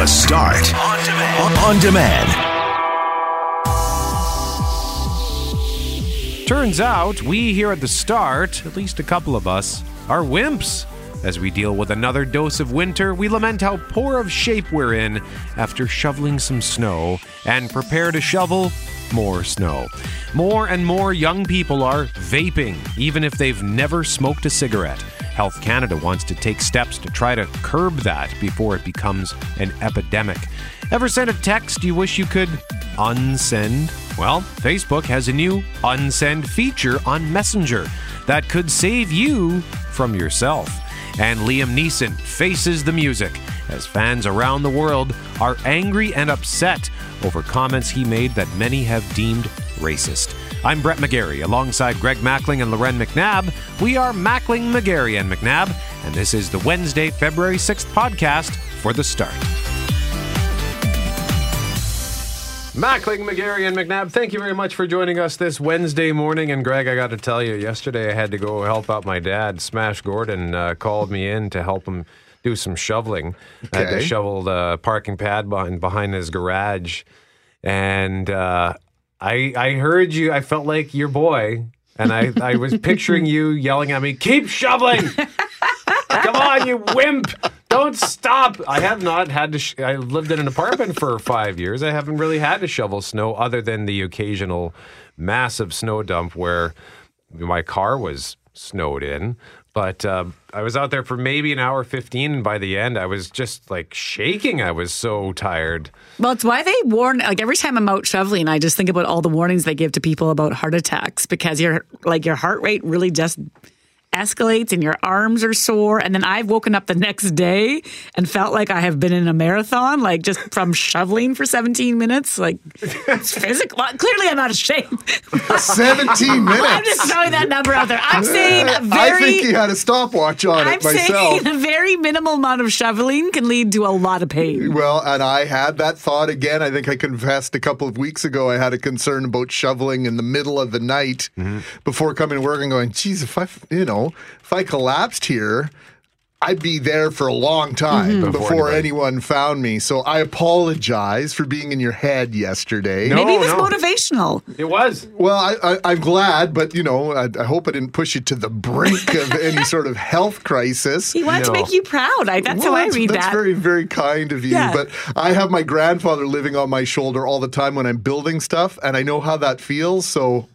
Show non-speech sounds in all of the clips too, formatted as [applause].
The Start on demand. On demand. Turns out we here at the start, at least a couple of us, are wimps. As we deal with another dose of winter, we lament how poor of shape we're in after shoveling some snow and prepare to shovel more snow. More and more young people are vaping, even if they've never smoked a cigarette. Health Canada wants to take steps to try to curb that before it becomes an epidemic. Ever sent a text you wish you could unsend? Well, Facebook has a new unsend feature on Messenger that could save you from yourself. And Liam Neeson faces the music as fans around the world are angry and upset over comments he made that many have deemed racist. I'm Brett McGarry alongside Greg Mackling and Lauren McNabb. We are Mackling, McGarry, and McNabb, and this is the Wednesday, February 6th podcast for the start. Mackling, McGarry, and McNabb, thank you very much for joining us this Wednesday morning. And Greg, I got to tell you, yesterday I had to go help out my dad. Smash Gordon uh, called me in to help him do some shoveling. Okay. I had to shovel the parking pad behind, behind his garage. And uh, I, I heard you, I felt like your boy. And I, I was picturing you yelling at me, keep shoveling! [laughs] Come on, you wimp! Don't stop! I have not had to. Sh- I lived in an apartment for five years. I haven't really had to shovel snow, other than the occasional massive snow dump where my car was snowed in. But uh, I was out there for maybe an hour fifteen, and by the end, I was just like shaking. I was so tired. Well, it's why they warn. Like every time I'm out shoveling, I just think about all the warnings they give to people about heart attacks because your like your heart rate really just escalates and your arms are sore. And then I've woken up the next day and felt like I have been in a marathon, like just from [laughs] shoveling for 17 minutes. Like it's physical. Well, clearly, I'm out of shape. [laughs] 17 minutes. I'm just throwing that number out there. I'm [laughs] saying a very. I think he had a stopwatch on I'm it myself. saying a very minimal amount of shoveling can lead to a lot of pain. Well, and I had that thought again. I think I confessed a couple of weeks ago. I had a concern about shoveling in the middle of the night mm-hmm. before coming to work and going, geez, if I, you know, if I collapsed here, I'd be there for a long time mm-hmm. Before before, anyone found me. So I apologize for being in your head yesterday. No. Maybe it was no. motivational. It was. Well, I, I, I'm glad, but you know, I, I hope I didn't push you to the brink of [laughs] any sort of health crisis. He wanted No. to make you proud. I, that's Well, how I that's, read that's that. That's very, very kind of you. Yeah. But I have my grandfather living on my shoulder all the time when I'm building stuff, and I know how that feels. So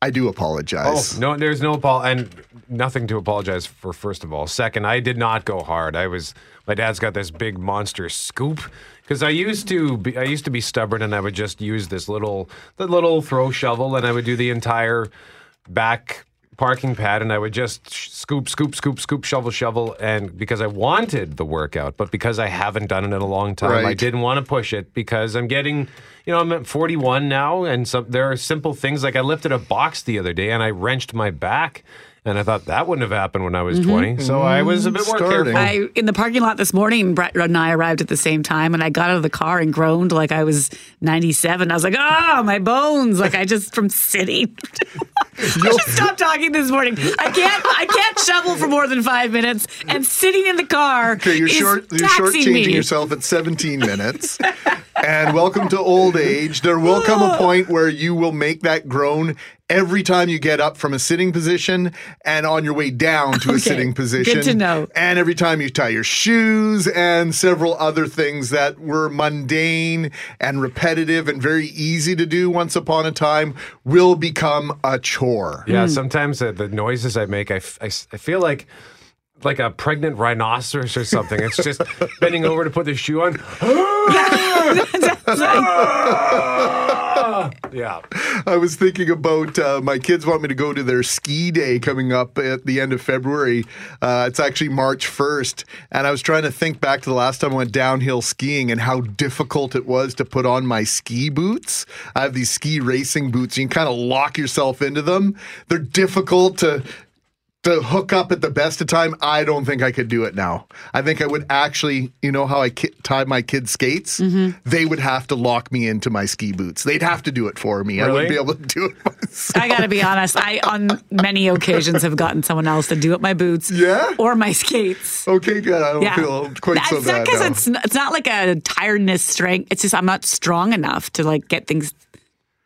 I do Oh apologize. no, there's no apol and nothing to apologize for. First of all, second, I did not go hard. I was. My dad's got this big monster scoop because I used to be. I used to be stubborn, and I would just use this little, the little throw shovel, and I would do the entire back parking pad, and I would just scoop, scoop, scoop, scoop, shovel, shovel, and because I wanted the workout, but because I haven't done it in a long time, I didn't want to push it because I'm getting, you know, I'm at 41 now, and some, there are simple things like I lifted a box the other day and I wrenched my back, and I thought that wouldn't have happened when I was mm-hmm. 20, so I was a bit more Starting. careful. I in the parking lot this morning, Brett and I arrived at the same time, and I got out of the car and groaned like I was 97. I was like, "Oh, my bones!" Like I just from sitting. [laughs] I should stop talking this morning. I can't. I can't shovel for more than five minutes, and sitting in the car Okay, you're is short. You're shortchanging me. yourself at 17 minutes. and welcome to old age. There will come a [laughs] point where you will make that groan every time you get up from a sitting position and on your way down to a Okay, sitting good position. to know. And every time you tie your shoes and several other things that were mundane and repetitive and very easy to do once upon a time will become a chore. Yeah, Hmm. sometimes the, the noises I make, I, f- I s- I feel like like a pregnant rhinoceros or something. It's just [laughs] bending over to put the shoe on. [laughs] [laughs] yeah. I was thinking about uh, my kids want me to go to their ski day coming up at the end of February. Uh, it's actually March 1st. And I was trying to think back to the last time I went downhill skiing and how difficult it was to put on my ski boots. I have these ski racing boots. You can kind of lock yourself into them. They're difficult to to hook up at the best of time, I don't think I could do it now. I think I would actually, you know how I ki- tie my kids' skates? Mm-hmm. They would have to lock me into my ski boots. They'd have to do it for me. I wouldn't be able to do it myself. I got to be honest. I, on many occasions, have gotten someone else to do up my boots, Yeah? or my skates. Okay, good. I don't Yeah, feel quite so That's not bad because now. it's, it's not like a tiredness strength. It's just I'm not strong enough to like get things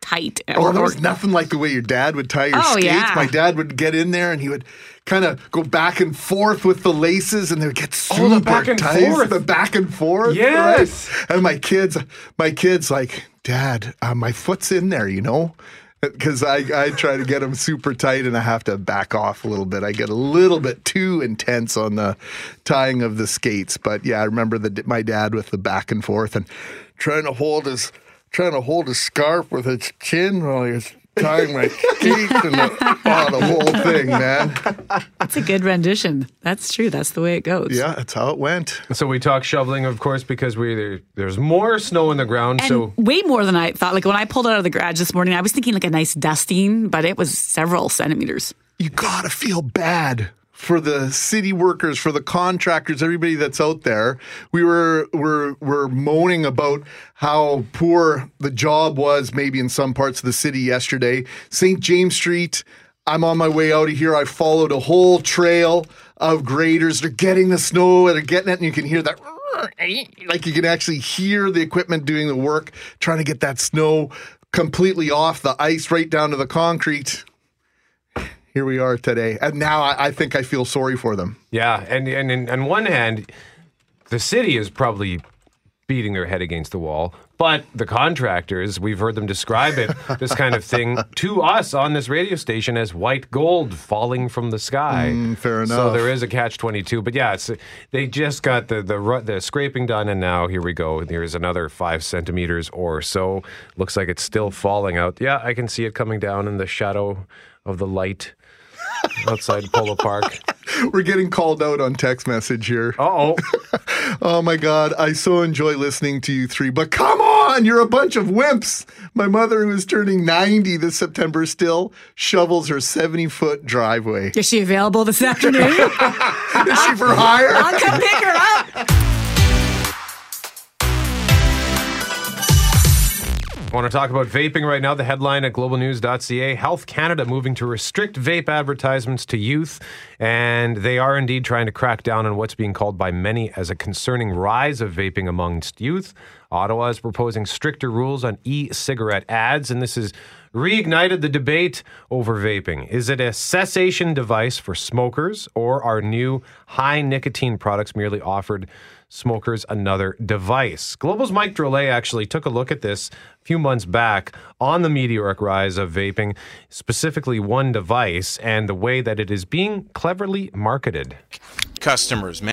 tight. Oh, Or- there was nothing like the way your dad would tie your Oh, skates. yeah. My dad would get in there and he would kind of go back and forth with the laces, and they would get super Oh, the back and tight. forth. The back and forth. Yes. right? And my kids, my kids, like, Dad, uh, my foot's in there, you know. Because I, I try to get them super tight and I have to back off a little bit. I get a little bit too intense on the tying of the skates. But yeah, I remember the, my dad with the back and forth and trying to hold his trying to hold a scarf with his chin while he was tying my teeth and the, oh, the whole thing, man. That's a good rendition. That's true. That's the way it goes. Yeah, that's how it went. So we talk shoveling, of course, because we there, there's more snow in the ground. And so way more than I thought. Like when I pulled out of the garage this morning, I was thinking like a nice dusting, but it was several centimeters. you gotta feel bad for the city workers, for the contractors, everybody that's out there. We were were were moaning about how poor the job was, maybe in some parts of the city yesterday. St. James Street. I'm on my way out of here. I followed a whole trail of graders. They're getting the snow and they're getting it, and you can hear that. Like you can actually hear the equipment doing the work, trying to get that snow completely off the ice right down to the concrete here we are today. And now I, I think I feel sorry for them. yeah, and and and on one hand, the city is probably beating their head against the wall, but the contractors, we've heard them describe it, [laughs] this kind of thing, to us on this radio station as white gold falling from the sky. Mm, fair enough. So there is a catch twenty two, but yeah, it's, they just got the the the scraping done, and now here we go. There's another five centimeters or so. Looks like it's still falling out. Yeah, I can see it coming down in the shadow of the light outside Polo Park. [laughs] We're getting called out on text message here. Uh oh. [laughs] Oh my God. I so enjoy listening to you three, but come on, you're a bunch of wimps. My mother, who is turning 90 this September, still shovels her 70 foot driveway. Is she available this afternoon? [laughs] Is she for hire? I'll come pick her up. I want to talk about vaping right now. The headline at globalnews.ca Health Canada moving to restrict vape advertisements to youth. And they are indeed trying to crack down on what's being called by many as a concerning rise of vaping amongst youth. Ottawa is proposing stricter rules on e cigarette ads, and this has reignited the debate over vaping. Is it a cessation device for smokers, or are new high nicotine products merely offered smokers another device? Global's Mike Drolet actually took a look at this a few months back on the meteoric rise of vaping, specifically one device, and the way that it is being cleverly marketed. customers. man.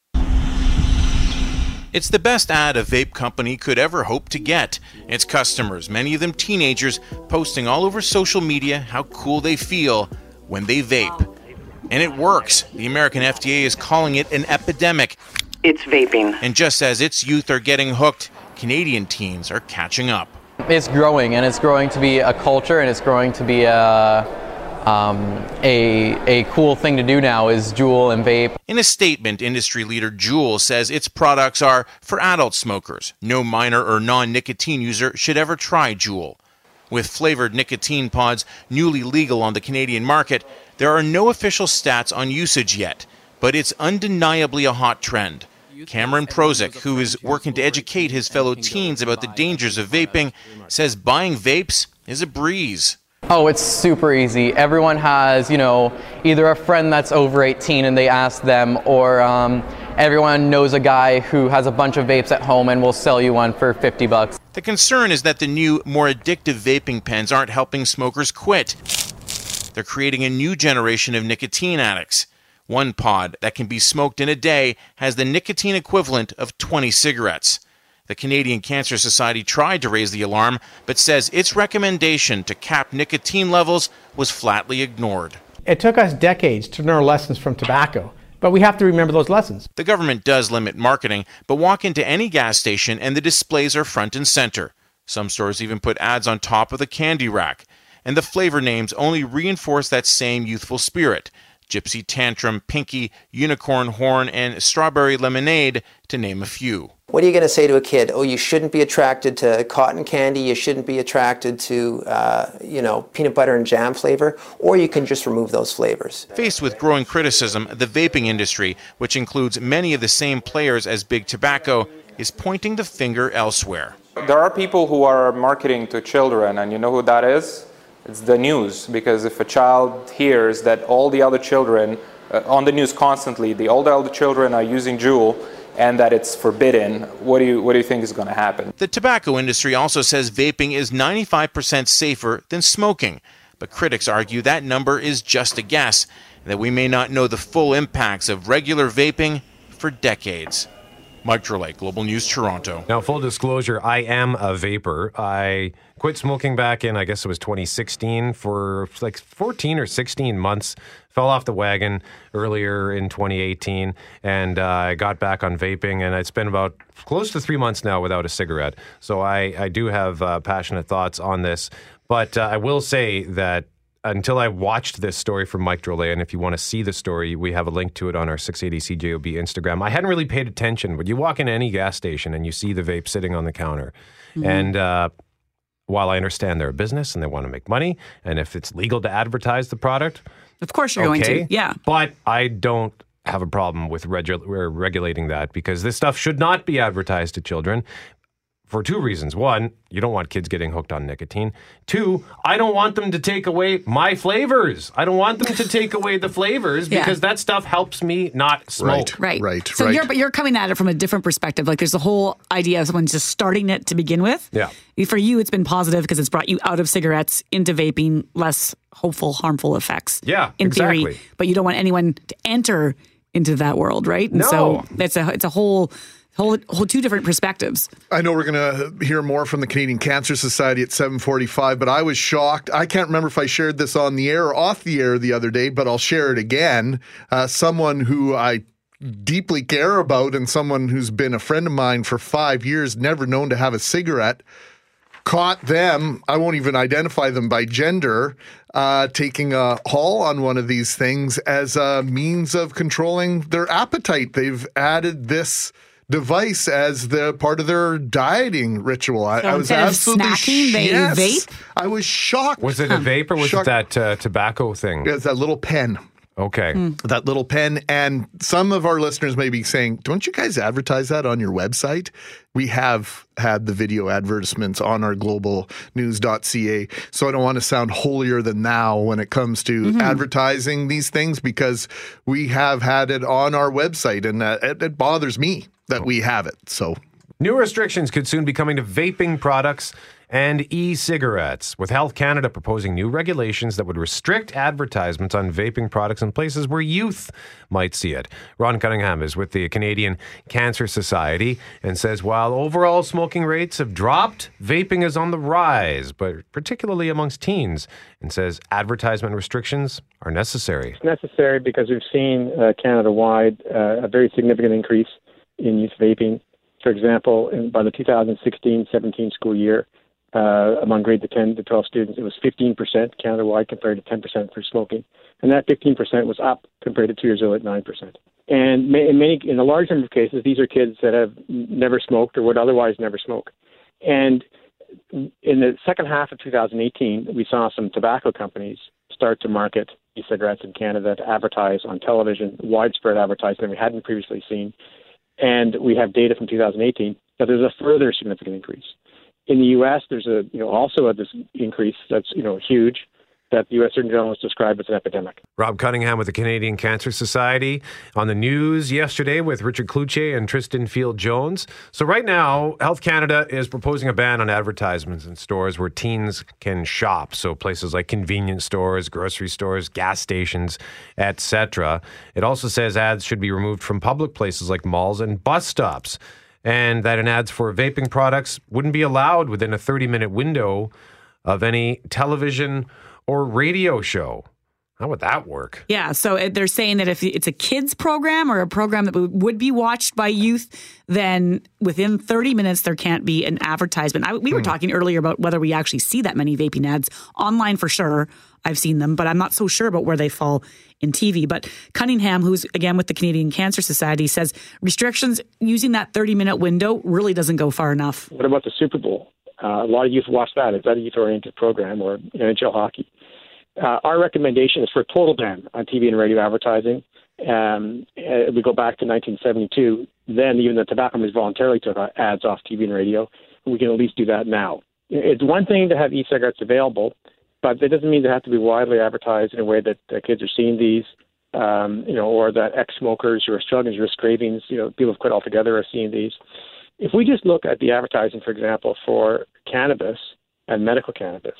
It's the best ad a vape company could ever hope to get. Its customers, many of them teenagers, posting all over social media how cool they feel when they vape. And it works. The American FDA is calling it an epidemic. It's vaping. And just as its youth are getting hooked, Canadian teens are catching up. It's growing, and it's growing to be a culture, and it's growing to be a um, a a cool thing to do now. Is Juul and vape. In a statement, industry leader Juul says its products are for adult smokers. No minor or non nicotine user should ever try Juul. With flavored nicotine pods newly legal on the Canadian market, there are no official stats on usage yet, but it's undeniably a hot trend. Cameron Prozik, who is working to educate his fellow teens about the dangers of vaping, says buying vapes is a breeze. Oh, it's super easy. Everyone has, you know, either a friend that's over 18 and they ask them, or um, everyone knows a guy who has a bunch of vapes at home and will sell you one for 50 bucks. The concern is that the new, more addictive vaping pens aren't helping smokers quit. They're creating a new generation of nicotine addicts. One pod that can be smoked in a day has the nicotine equivalent of 20 cigarettes. The Canadian Cancer Society tried to raise the alarm, but says its recommendation to cap nicotine levels was flatly ignored. It took us decades to learn lessons from tobacco, but we have to remember those lessons. The government does limit marketing, but walk into any gas station and the displays are front and center. Some stores even put ads on top of the candy rack. And the flavor names only reinforce that same youthful spirit. Gypsy Tantrum, Pinky, Unicorn Horn, and Strawberry Lemonade, to name a few. What are you going to say to a kid? Oh, you shouldn't be attracted to cotton candy. You shouldn't be attracted to, uh, you know, peanut butter and jam flavor. Or you can just remove those flavors. Faced with growing criticism, the vaping industry, which includes many of the same players as big tobacco, is pointing the finger elsewhere. There are people who are marketing to children, and you know who that is? It's the news. Because if a child hears that all the other children uh, on the news constantly, the other children are using Juul and that it's forbidden, what do you what do you think is going to happen? The tobacco industry also says vaping is 95% safer than smoking, but critics argue that number is just a guess, and that we may not know the full impacts of regular vaping for decades. Mike Drolet, Global News, Toronto. Now, full disclosure, I am a vapor. I quit smoking back in, I guess it was 2016 for like 14 or 16 months. Fell off the wagon earlier in 2018, and uh, I got back on vaping, and it's been about close to three months now without a cigarette. So I, I do have uh, passionate thoughts on this. But uh, I will say that until I watched this story from Mike Drolet, and if you want to see the story, we have a link to it on our 680 CJOB Instagram. I hadn't really paid attention, but you walk into any gas station and you see the vape sitting on the counter. Mm-hmm. And uh, while I understand they're a business and they want to make money, and if it's legal to advertise the product, of course you're okay, going to. Yeah. But I don't have a problem with regu- regulating that because this stuff should not be advertised to children for two reasons. One, you don't want kids getting hooked on nicotine. Two, I don't want them to take away my flavors. I don't want them to take away the flavors yeah. because that stuff helps me not smoke. Right. Right. right so right. you're but you're coming at it from a different perspective. Like there's the whole idea of someone just starting it to begin with. Yeah. For you it's been positive because it's brought you out of cigarettes into vaping, less hopeful harmful effects. Yeah. In exactly. theory. But you don't want anyone to enter into that world, right? And no. so it's a it's a whole whole two different perspectives. I know we're going to hear more from the Canadian Cancer Society at 7:45, but I was shocked. I can't remember if I shared this on the air or off the air the other day, but I'll share it again. Uh, someone who I deeply care about and someone who's been a friend of mine for five years, never known to have a cigarette, caught them. I won't even identify them by gender. Uh, taking a haul on one of these things as a means of controlling their appetite. They've added this device as the part of their dieting ritual. I, So I was instead of absolutely snacking, they yes. vape? I was shocked. Was it a vape or was Shock- it that uh, tobacco thing? It's that little pen. Okay. That little pen. And some of our listeners may be saying, don't you guys advertise that on your website? We have had the video advertisements on our globalnews.ca. So I don't want to sound holier than thou when it comes to advertising these things because we have had it on our website and uh, it, it bothers me that we have it. So New restrictions could soon be coming to vaping products and e cigarettes, with Health Canada proposing new regulations that would restrict advertisements on vaping products in places where youth might see it. Rob Cunningham is with the Canadian Cancer Society and says while overall smoking rates have dropped, vaping is on the rise, but particularly amongst teens, and says advertisement restrictions are necessary. necessary because we've seen uh, Canada-wide uh, a very significant increase in youth vaping. For example, in, by the 2016-17 school year, uh, among grade to 10 to 12 students, it was 15% Canada-wide compared to 10% for smoking, and that 15% was up compared to two years ago at 9%. And in many, in a large number of cases, these are kids that have never smoked or would otherwise never smoke. And in the second half of 2018, we saw some tobacco companies start to market e-cigarettes in Canada to advertise on television, widespread advertising we hadn't previously seen. And we have data from 2018 that there's a further significant increase. In the U.S., there's a you know also a, this increase that's you know huge that the U.S. Surgeon General has described as an epidemic. Rob Cunningham with the Canadian Cancer Society on the news yesterday with Richard Kluche and Tristan Field Jones. So, right now, Health Canada is proposing a ban on advertisements in stores where teens can shop. So, places like convenience stores, grocery stores, gas stations, etc. It also says ads should be removed from public places like malls and bus stops, and that an ads for vaping products wouldn't be allowed within a 30 minute window of any television or radio show. How would that work? Yeah, so they're saying that if it's a kids program or a program that would- would be watched by youth, then within 30 minutes there can't be an advertisement. I, we were talking earlier about whether we actually see that many vaping ads online for sure. I've seen them, but I'm not so sure about where they fall in TV. But Cunningham, who's again with the Canadian Cancer Society, says restrictions using that 30 minute window really doesn't go far enough. What about the Super Bowl? Uh, a lot of youth watch that. Is that a youth-oriented program or NHL hockey? Uh, our recommendation is for a total ban on TV and radio advertising. Um, uh, we go back to 1972. Then even the tobacco companies voluntarily took ads off TV and radio. We can at least do that now. It's one thing to have e-cigarettes available, but that doesn't mean they have to be widely advertised in a way that uh, kids are seeing these. Um, you know, or that ex-smokers who are struggling with cravings, you know, people who've quit altogether are seeing these. If we just look at the advertising, for example, for cannabis and medical cannabis,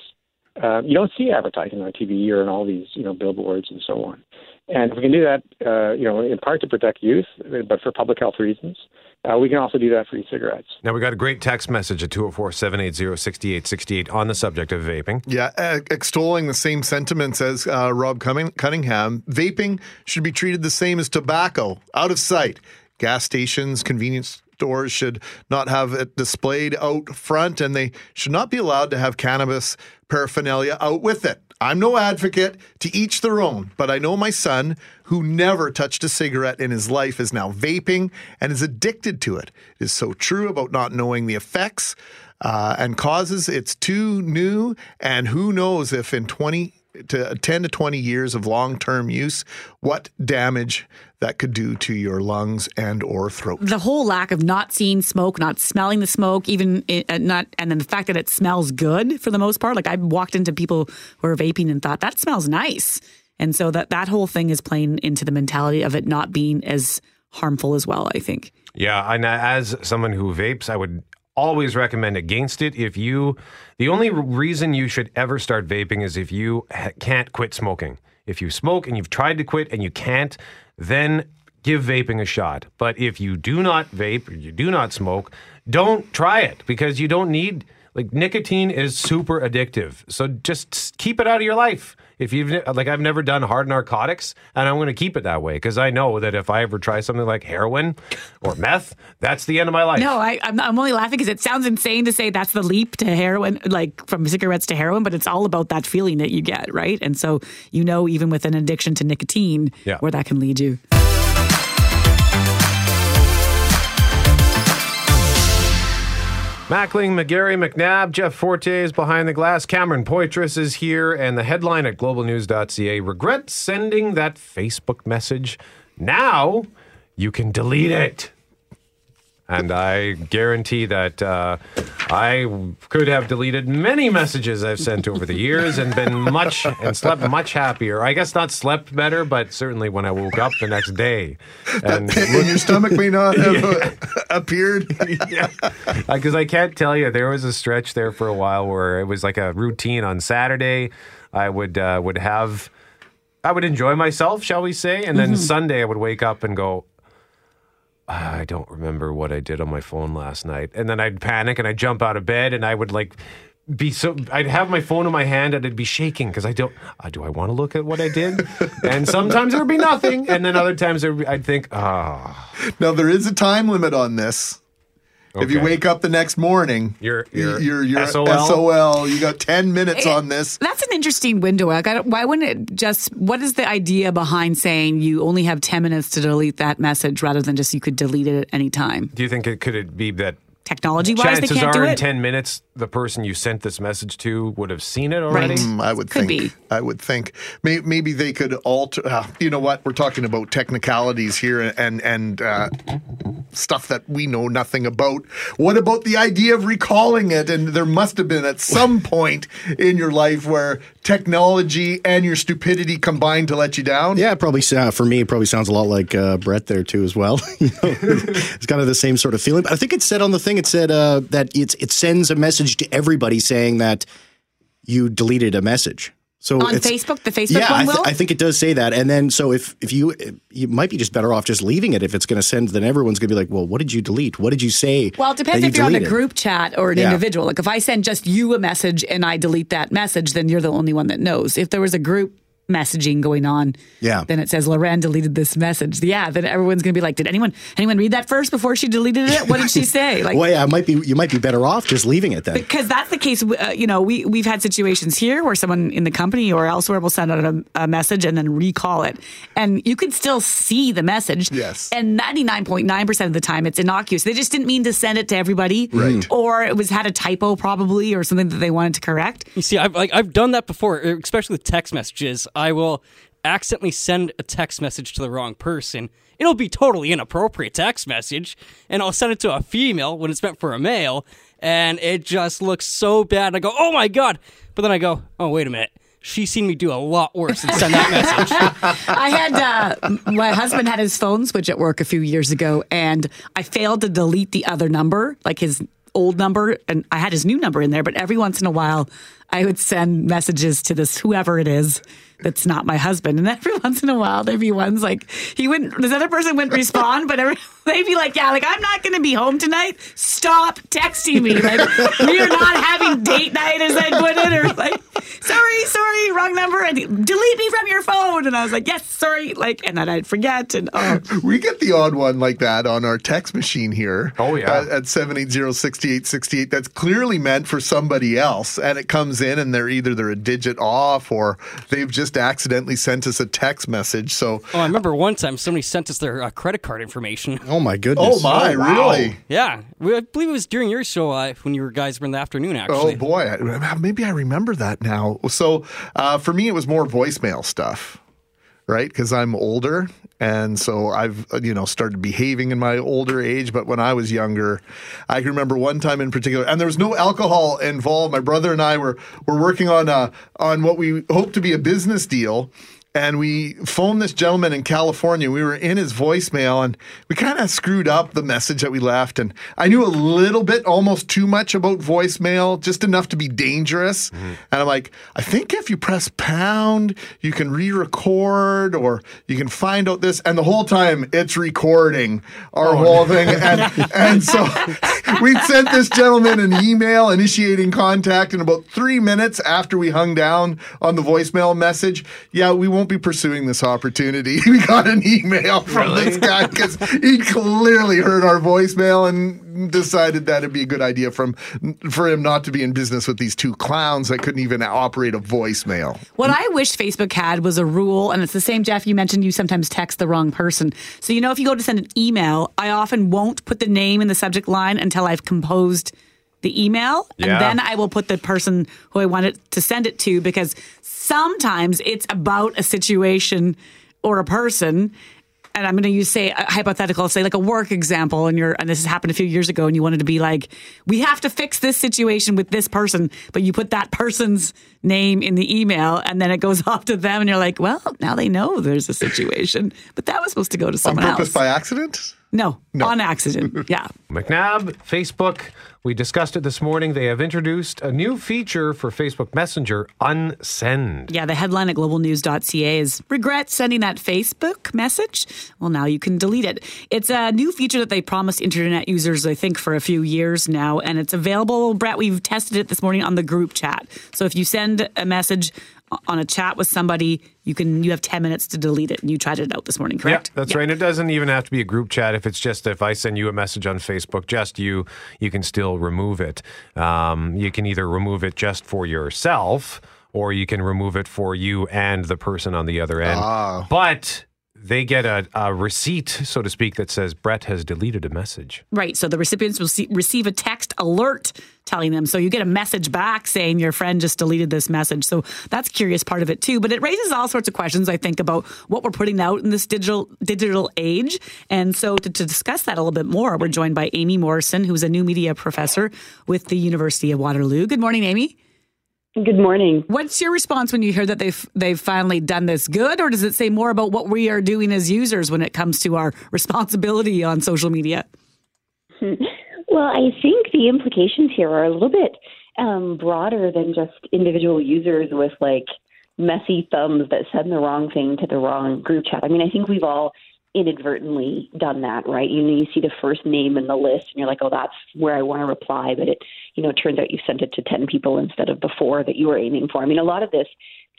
um, you don't see advertising on TV or in all these, you know, billboards and so on. And if we can do that, uh, you know, in part to protect youth, but for public health reasons, uh, we can also do that for e-cigarettes. Now, we got a great text message at 204 780 6868 on the subject of vaping. Yeah, uh, extolling the same sentiments as uh, Rob Cunningham, vaping should be treated the same as tobacco, out of sight. Gas stations, convenience stores should not have it displayed out front, and they should not be allowed to have cannabis paraphernalia out with it. I'm no advocate to each their own, but I know my son, who never touched a cigarette in his life, is now vaping and is addicted to it. It is so true about not knowing the effects uh, and causes. It's too new, and who knows if in 20 to 10 to 20 years of long-term use, what damage that could do to your lungs and or throat. the whole lack of not seeing smoke, not smelling the smoke, even it, uh, not, and then the fact that it smells good for the most part. Like I walked into people who are vaping and thought that smells nice, and so that that whole thing is playing into the mentality of it not being as harmful as well. I think. Yeah, and as someone who vapes, I would always recommend against it. If you, the only reason you should ever start vaping is if you ha- can't quit smoking. If you smoke and you've tried to quit and you can't, then give vaping a shot. But if you do not vape or you do not smoke, don't try it because you don't need like nicotine is super addictive. So just keep it out of your life. If you've like I've never done hard narcotics and I'm going to keep it that way because I know that if I ever try something like heroin or meth, that's the end of my life. No, I, I'm, I'm only laughing because it sounds insane to say that's the leap to heroin, like from cigarettes to heroin, but it's all about that feeling that you get, right? And so you know, even with an addiction to nicotine, Yeah. where that can lead you. Mackling, McGarry, McNabb, Jeff Forte is behind the glass. Cameron Poitras is here, and the headline at globalnews.ca regret sending that Facebook message. Now you can delete it. And I guarantee that uh, I could have deleted many messages I've sent over the years and been much and slept much happier. I guess not slept better, but certainly when I woke up the next day and and your stomach may not [laughs] have appeared. [laughs] Yeah. Because I can't tell you, there was a stretch there for a while where it was like a routine. On Saturday, I would uh, would have, I would enjoy myself, shall we say, and then Sunday I would wake up and go. "Ah, I don't remember what I did on my phone last night, and then I'd panic and I'd jump out of bed and I would like be so. I'd have my phone in my hand and it'd be shaking because I don't. Uh, do I want to look at what I did? [laughs] and sometimes there would be nothing, and then other times be, I'd think, ah, Now there is a time limit on this. If you wake up the next morning, You're- you're, you're you're, SOL? SOL. You got ten minutes It- on this. That's an interesting window. Like, I don't, why wouldn't it just? What is the idea behind saying you only have ten minutes to delete that message rather than just you could delete it at any time? do you think it could it be that Technology wise, they chances can't are do in 10 minutes the person you sent this message to would have seen it already Right. Mm, I would Could think. be. I would think May- maybe they could alter. Uh, you know what? We're talking about technicalities here and and uh, stuff that we know nothing about. What about the idea of recalling it? And there must have been at some [laughs] point in your life where technology and your stupidity combined to let you down. Yeah, probably uh, for me, it probably sounds a lot like uh, Brett there too as well. [laughs] you know, [laughs] it's kind of the same sort of feeling. But I think it said on the thing, it said uh, that it's it sends a message to everybody saying that you deleted a message. So On Facebook, the Facebook yeah, one I, th- I think it does say that. And then so if if you you might be just better off just leaving it if it's going to send. Then everyone's going to be like, well, what did you delete? What did you say? Well, it depends if you you're on a group chat or an Yeah. individual. Like if I send just you a message and I delete that message, then you're the only one that knows. If there was a group messaging going on. Yeah. Then it says Lauren deleted this message. Yeah. Then everyone's going to be like, did anyone anyone read that first before she deleted it? What did she [laughs] say? Like, well, yeah, it might be you might be better off just leaving it then. because that's the case. Uh, you know, we we've had situations here where someone in the company or elsewhere will send out a, a message and then recall it, and you can still see the message. Yes. And ninety nine point nine percent of the time, it's innocuous. They just didn't mean to send it to everybody, Right. Or it was had a typo probably, or something that they wanted to correct. You see, I've like I've done that before, especially with text messages. I will accidentally send a text message to the wrong person. It'll be totally inappropriate text message, and I'll send it to a female when it's meant for a male, and it just looks so bad. I go, "Oh my god!" But then I go, "Oh wait a minute." She's seen me do a lot worse than send that [laughs] message. I had uh, my husband had his phone switch at work a few years ago, and I failed to delete the other number, like his old number, and I had his new number in there. But every once in a while, I would send messages to this whoever it is that's not my husband, and every [laughs] once in a while, there'd be ones like he wouldn't. This other person wouldn't respond, but every, [laughs] they'd be like, "Yeah, like I'm not going to be home tonight. Stop texting me. Like we are not having date night, as I put it, or like." Sorry, sorry, wrong number, and delete me from your phone. And I was like, yes, sorry, like, and then I'd forget, and oh, [laughs] We get the odd one like that on our text machine here. Oh, yeah. At, at 780-6868. That's clearly meant for somebody else. And it comes in and they're either they're a digit off or they've just accidentally sent us a text message. So Oh, I remember one time somebody sent us their uh, credit card information. [laughs] Oh my goodness. Oh my, really? Yeah, I believe it was during your show uh, when you were guys were in the afternoon. Actually, Oh boy, I- maybe I remember that now. So uh, for me, it was more voicemail stuff, right? Because I'm older, and so I've you know started behaving in my older age. But when I was younger, I can remember one time in particular, and there was no alcohol involved. My brother and I were were working on uh, on what we hoped to be a business deal. And we phoned this gentleman in California. We were in his voicemail and we kind of screwed up the message that we left. And I knew a little bit, almost too much about voicemail, just enough to be dangerous. Mm-hmm. And I'm like, I think if you press pound, you can re record or you can find out this. And the whole time it's recording our oh, whole thing. And, [laughs] and so [laughs] we sent this gentleman an email initiating contact in about three minutes after we hung down on the voicemail message. Yeah, we won't be pursuing this opportunity. [laughs] We got an email from this guy because he clearly heard our voicemail and decided that it'd be a good idea from for him not to be in business with these two clowns that couldn't even operate a voicemail. What I wish Facebook had was a rule, and it's the same, Jeff. You mentioned you sometimes text the wrong person. So, you know, if you go to send an email, I often won't put the name in the subject line until I've composed the email. Yeah. And then I will put the person who I wanted to send it to because sometimes it's about a situation or a person. And I'm going to use, say, a hypothetical, say like a work example, and you're, and this has happened a few years ago, and you wanted to be like, we have to fix this situation with this person, but you put that person's name in the email, and then it goes [laughs] off to them, and you're like, well, now they know there's a situation, but that was supposed to go to On someone purpose else. by accident? No, on accident. [laughs] Yeah. McNabb, Facebook. We discussed it this morning. They have introduced a new feature for Facebook Messenger, Unsend. Yeah, the headline at globalnews.ca is regret sending that Facebook message. Well, now you can delete it. It's a new feature that they promised internet users, I think, for a few years now, and it's available. Brett, we've tested it this morning on the group chat. So if you send a message on a chat with somebody, you can you have 10 minutes to delete it and you tried it out this morning, correct? Yeah, that's right. And it doesn't even have to be a group chat. If it's just if I send you a message on Facebook, just you, you can still remove it. Um, you can either remove it just for yourself, or you can remove it for you and the person on the other end. But they get a, a receipt, so to speak, that says Brett has deleted a message. Right. So the recipients will see, receive a text alert telling them. So you get a message back saying your friend just deleted this message. So that's curious part of it too. But it raises all sorts of questions, I think, about what we're putting out in this digital digital age. And so to, to discuss that a little bit more, we're joined by Amy Morrison, who's a new media professor with the University of Waterloo. Good morning, Amy. Good morning. What's your response when you hear that they've they've finally done this good, or does it say more about what we are doing as users when it comes to our responsibility on social media? [laughs] Well, I think the implications here are a little bit um, broader than just individual users with like messy thumbs that send the wrong thing to the wrong group chat. I mean, I think we've all inadvertently done that, right? You know, you see the first name in the list and you're like, oh, that's where I want to reply. But it, you know, it turns out you sent it to 10 people instead of the four that you were aiming for. I mean, a lot of this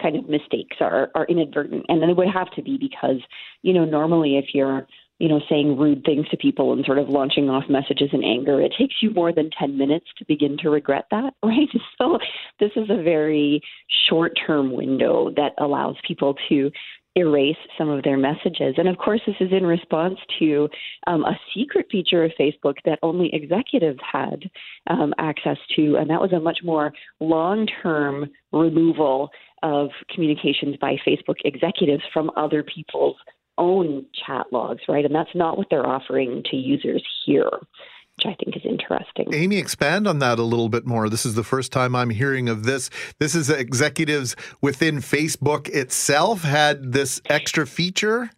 kind of mistakes are, are inadvertent. And then it would have to be because, you know, normally if you're, you know, saying rude things to people and sort of launching off messages in anger, it takes you more than 10 minutes to begin to regret that, [laughs] right? So this is a very short term window that allows people to erase some of their messages. And of course, this is in response to um, a secret feature of Facebook that only executives had um, access to, and that was a much more long term removal of communications by Facebook executives from other people's own chat logs, right? And that's not what they're offering to users here which I think is interesting. Amy, expand on that a little bit more. This is the first time I'm hearing of this. This is executives within Facebook itself had this extra feature.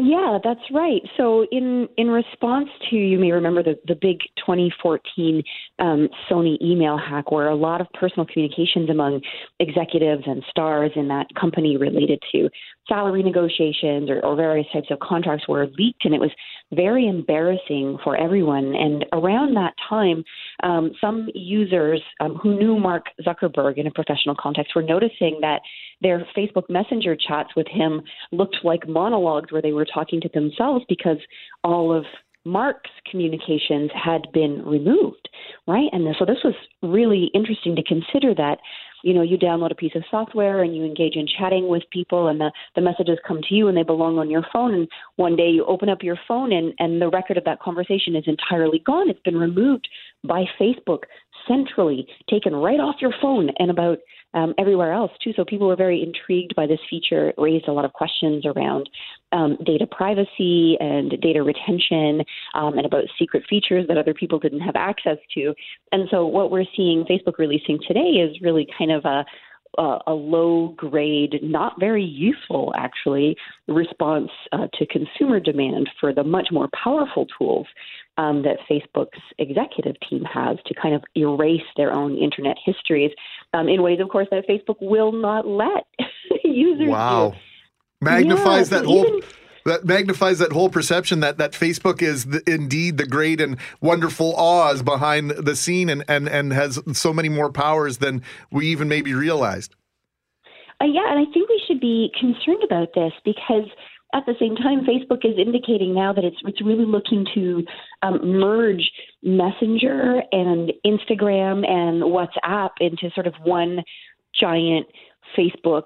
Yeah, that's right. So in in response to you may remember the the big 2014 um, Sony email hack, where a lot of personal communications among executives and stars in that company related to salary negotiations or, or various types of contracts were leaked, and it was very embarrassing for everyone. And around that time, um, some users um, who knew Mark Zuckerberg in a professional context were noticing that their Facebook Messenger chats with him looked like monologues where they were talking to themselves because all of Mark's communications had been removed, right? And so this was really interesting to consider that you know you download a piece of software and you engage in chatting with people and the, the messages come to you and they belong on your phone and one day you open up your phone and, and the record of that conversation is entirely gone. It's been removed by facebook centrally taken right off your phone and about um, everywhere else too. So people were very intrigued by this feature. It raised a lot of questions around um, data privacy and data retention um, and about secret features that other people didn't have access to. And so what we're seeing Facebook releasing today is really kind of a uh, a low grade, not very useful actually, response uh, to consumer demand for the much more powerful tools um, that Facebook's executive team has to kind of erase their own internet histories um, in ways, of course, that Facebook will not let [laughs] users wow. do. Magnifies yeah, that whole. even- that magnifies that whole perception that, that Facebook is the, indeed the great and wonderful Oz behind the scene and, and, and has so many more powers than we even maybe realized. Uh, yeah, and I think we should be concerned about this because at the same time, Facebook is indicating now that it's it's really looking to um, merge Messenger and Instagram and WhatsApp into sort of one giant Facebook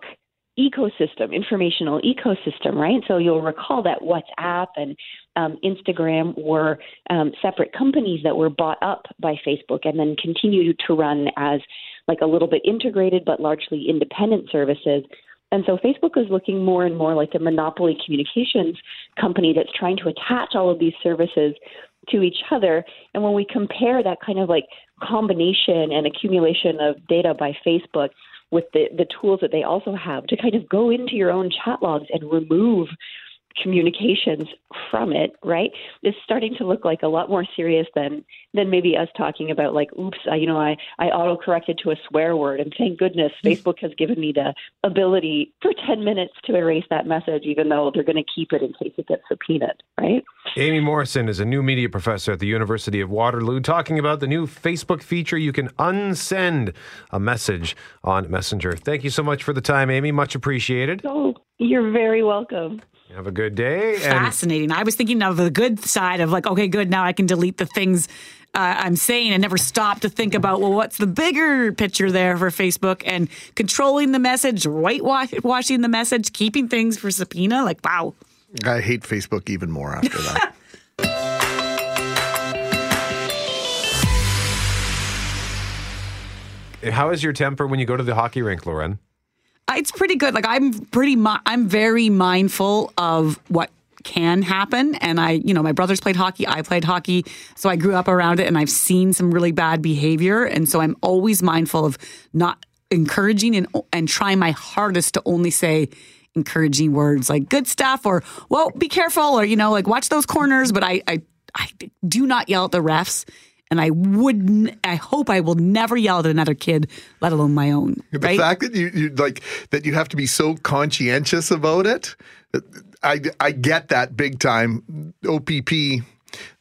ecosystem, informational ecosystem, right? So you'll recall that WhatsApp and um, Instagram were um, separate companies that were bought up by Facebook and then continued to run as like a little bit integrated but largely independent services. And so Facebook is looking more and more like a monopoly communications company that's trying to attach all of these services to each other. And when we compare that kind of like combination and accumulation of data by Facebook with the, the tools that they also have to kind of go into your own chat logs and remove communications from it, right? It's starting to look like a lot more serious than than maybe us talking about like, oops, I, you know, I I auto corrected to a swear word, and thank goodness mm. Facebook has given me the ability for ten minutes to erase that message, even though they're going to keep it in case it gets subpoenaed, right? Amy Morrison is a new media professor at the University of Waterloo talking about the new Facebook feature you can unsend a message on Messenger. Thank you so much for the time, Amy. Much appreciated. Oh, you're very welcome. Have a good day. And Fascinating. I was thinking of the good side of like, okay, good. Now I can delete the things uh, I'm saying and never stop to think about, well, what's the bigger picture there for Facebook and controlling the message, whitewashing the message, keeping things for subpoena. Like, wow. I hate Facebook even more after that. [laughs] how is your temper when you go to the hockey rink, Lauren? It's pretty good. Like I'm pretty, mi- I'm very mindful of what can happen. And I, you know, my brothers played hockey, I played hockey, so I grew up around it, and I've seen some really bad behavior, and so I'm always mindful of not encouraging and and trying my hardest to only say encouraging words like good stuff or well be careful or you know like watch those corners. But I I, I do not yell at the refs. And I wouldn't I hope I will never yell at another kid let alone my own The right? fact that you, you like that you have to be so conscientious about it, I, I get that big time. OPP,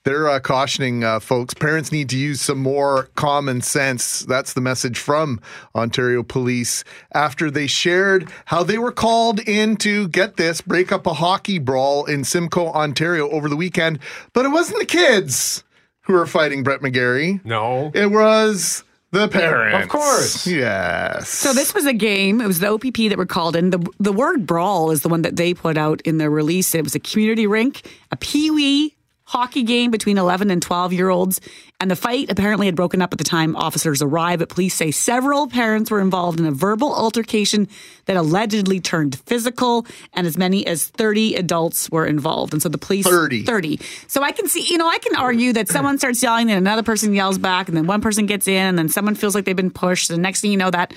they're uh, cautioning uh, folks. Parents need to use some more common sense. That's the message from Ontario Police after they shared how they were called in to get this break up a hockey brawl in Simcoe, Ontario over the weekend. But it wasn't the kids who were fighting Brett McGarry. No, it was the parents. Of course. Yes. So this was a game. It was the OPP that were called in. The the word brawl is the one that they put out in their release. It was a community rink, a pee wee hockey game between 11 and 12 year olds. And the fight apparently had broken up at the time officers arrived, but police say several parents were involved in a verbal altercation that allegedly turned physical, and as many as 30 adults were involved. And so the police 30. 30. So I can see, you know, I can argue that someone starts yelling, and another person yells back, and then one person gets in, and then someone feels like they've been pushed. The next thing you know, that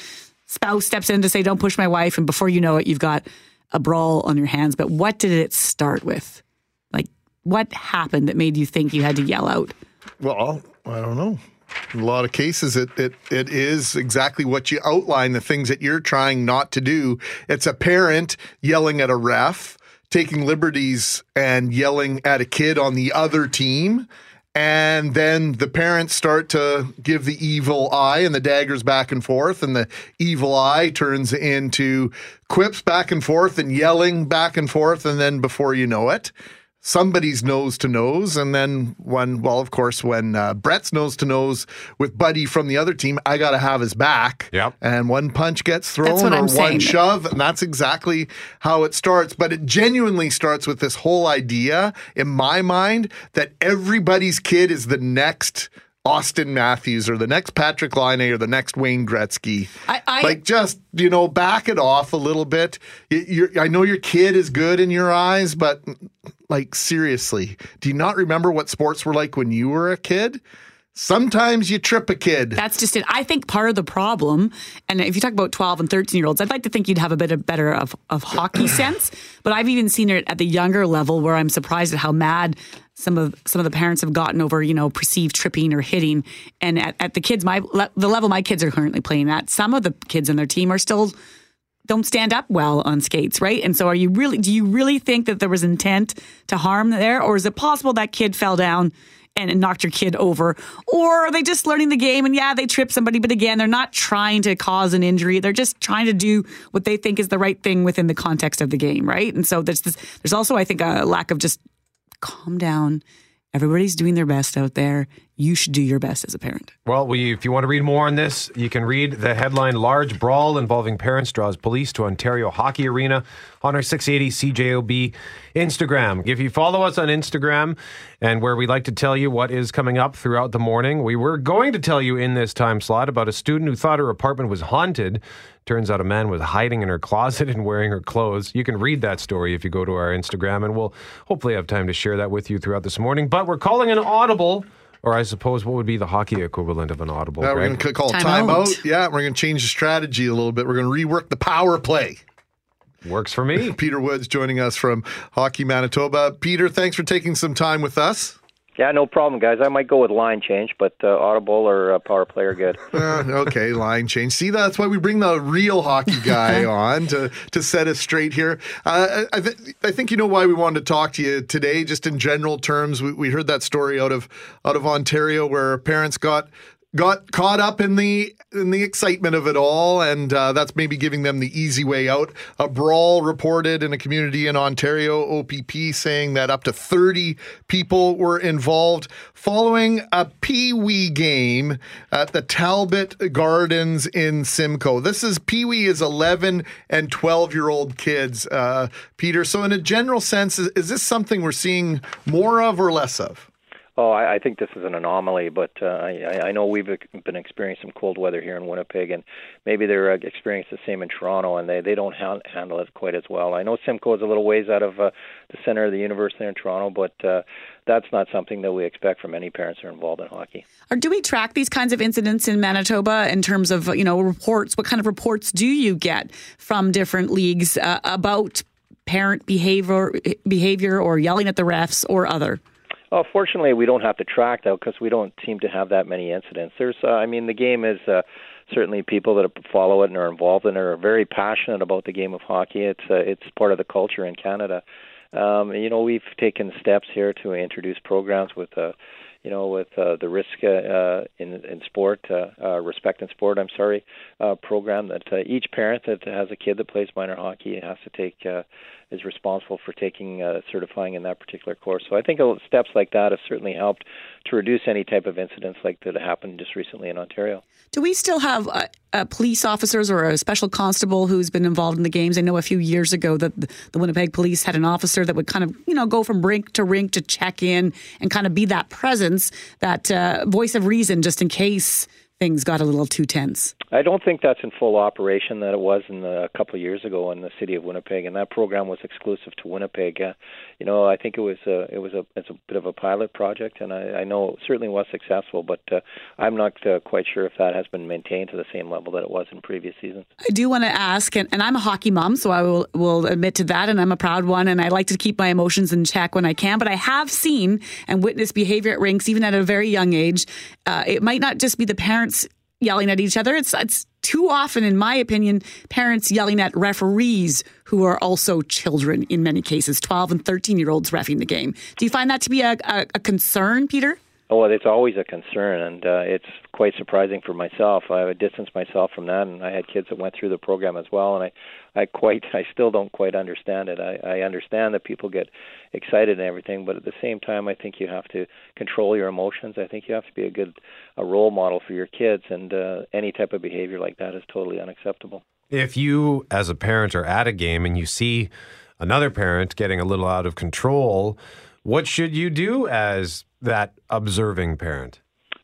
spouse steps in to say, Don't push my wife. And before you know it, you've got a brawl on your hands. But what did it start with? What happened that made you think you had to yell out? Well, I don't know. In a lot of cases, it, it it is exactly what you outline. The things that you're trying not to do. It's a parent yelling at a ref, taking liberties and yelling at a kid on the other team, and then the parents start to give the evil eye and the daggers back and forth, and the evil eye turns into quips back and forth and yelling back and forth, and then before you know it, somebody's nose to nose, and then when, well, of course, when uh, Brett's nose to nose with Buddy from the other team, I got to have his back. Yep. And one punch gets thrown That's or I'm one saying. shove, and that's exactly how it starts. But it genuinely starts with this whole idea in my mind that everybody's kid is the next. Auston Matthews or the next Patrik Laine or the next Wayne Gretzky. I- I- like just you know back it off a little bit. You're, I know your kid is good in your eyes, but like seriously, do you not remember what sports were like when you were a kid? Sometimes you trip a kid. That's just it. I think part of the problem, and if you talk about 12 and 13 year olds, I'd like to think you'd have a bit of better of, of hockey sense. But I've even seen it at the younger level where I'm surprised at how mad some of some of the parents have gotten over, you know, perceived tripping or hitting. And at, at the kids, my le- the level my kids are currently playing at, some of the kids in their team are still don't stand up well on skates, right? And so are you really do you really think that there was intent to harm there or is it possible that kid fell down and, and knocked your kid over or are they just learning the game and yeah, they tripped somebody but again, they're not trying to cause an injury. They're just trying to do what they think is the right thing within the context of the game, right? And so there's this there's also I think a lack of just calm down. Everybody's doing their best out there. You should do your best as a parent. Well, we, if you want to read more on this, you can read the headline Large Brawl Involving Parents Draws Police to Ontario Hockey Arena on our 680 CJOB Instagram. If you follow us on Instagram and where we like to tell you what is coming up throughout the morning, we were going to tell you in this time slot about a student who thought her apartment was haunted. Turns out a man was hiding in her closet [laughs] and wearing her clothes. You can read that story if you go to our Instagram, and we'll hopefully have time to share that with you throughout this morning. But we're calling an audible. Or I suppose what would be the hockey equivalent of an audible? Now we're going to call Time timeout. out. Yeah, we're going to change the strategy a little bit. We're going to rework the power play. Works for me. [laughs] Peter Woods joining us from Hockey Manitoba. Peter, thanks for taking some time with us. Yeah, no problem, guys. I might go with line change, but uh, audible or uh, power play are good. [laughs] Uh, okay, line change. See, that's why we bring the real hockey guy [laughs] on to to set us straight here. Uh, I, th- I think you know why we wanted to talk to you today. Just in general terms, we, we heard that story out of out of Ontario where parents got got caught up in the in the excitement of it all, and uh, that's maybe giving them the easy way out. A brawl reported in a community in Ontario, OPP saying that up to 30 people were involved following a Pee Wee game at the Talbot Gardens in Simcoe. This is Pee Wee is 11 and 12 year old kids, uh, Peter. So, in a general sense, is, is this something we're seeing more of or less of? Oh, I, I think this is an anomaly, but uh, I, I know we've been experiencing some cold weather here in Winnipeg, and maybe they're uh, experiencing the same in Toronto, and they they don't ha- handle it quite as well. I know Simcoe is a little ways out of uh, the center of the universe there in Toronto, but uh, that's not something that we expect from any parents who are involved in hockey. Or do we track these kinds of incidents in Manitoba in terms of you know reports? What kind of reports do you get from different leagues uh, about parent behavior, behavior, or yelling at the refs, or other? Well, fortunately, we don't have to track that because we don't seem to have that many incidents. There's, uh, I mean, the game is uh, certainly people that follow it and are involved in it are very passionate about the game of hockey. It's uh, it's part of the culture in Canada, um, you know, we've taken steps here to introduce programs with. Uh, you know, with uh, the risk uh, uh, in in sport, uh, uh, respect in sport. I'm sorry, uh, program that uh, each parent that has a kid that plays minor hockey has to take uh, is responsible for taking uh, certifying in that particular course. So I think steps like that have certainly helped to reduce any type of incidents like that happened just recently in Ontario. Do we still have uh, uh, police officers or a special constable who's been involved in the games? I know a few years ago that the, Winnipeg Police had an officer that would kind of, you know, go from rink to rink to check in and kind of be that presence, that uh, voice of reason, just in case things got a little too tense. I don't think that's in full operation that it was in the, a couple of years ago in the city of Winnipeg, and that program was exclusive to Winnipeg. Uh, you know, I think it was a, it was a it's a bit of a pilot project, and I, I know it certainly was successful, but uh, I'm not uh, quite sure if that has been maintained to the same level that it was in previous seasons. I do want to ask, and, and I'm a hockey mom, so I will will admit to that, and I'm a proud one, and I like to keep my emotions in check when I can. But I have seen and witnessed behavior at rinks, even at a very young age. Uh, it might not just be the parents yelling at each other. It's it's too often, in my opinion, parents yelling at referees who are also children in many cases, twelve and thirteen year olds refing the game. Do you find that to be a, a, a concern, Peter? Oh, well, it's always a concern, and uh, it's quite surprising for myself. I distanced myself from that, and I had kids that went through the program as well, and I, I quite, [laughs] I still don't quite understand it. I, I understand that people get excited and everything, but at the same time, I think you have to control your emotions. I think you have to be a good, a role model for your kids, and uh, any type of behavior like that is totally unacceptable. If you, as a parent, are at a game and you see another parent getting a little out of control, what should you do as that observing parent?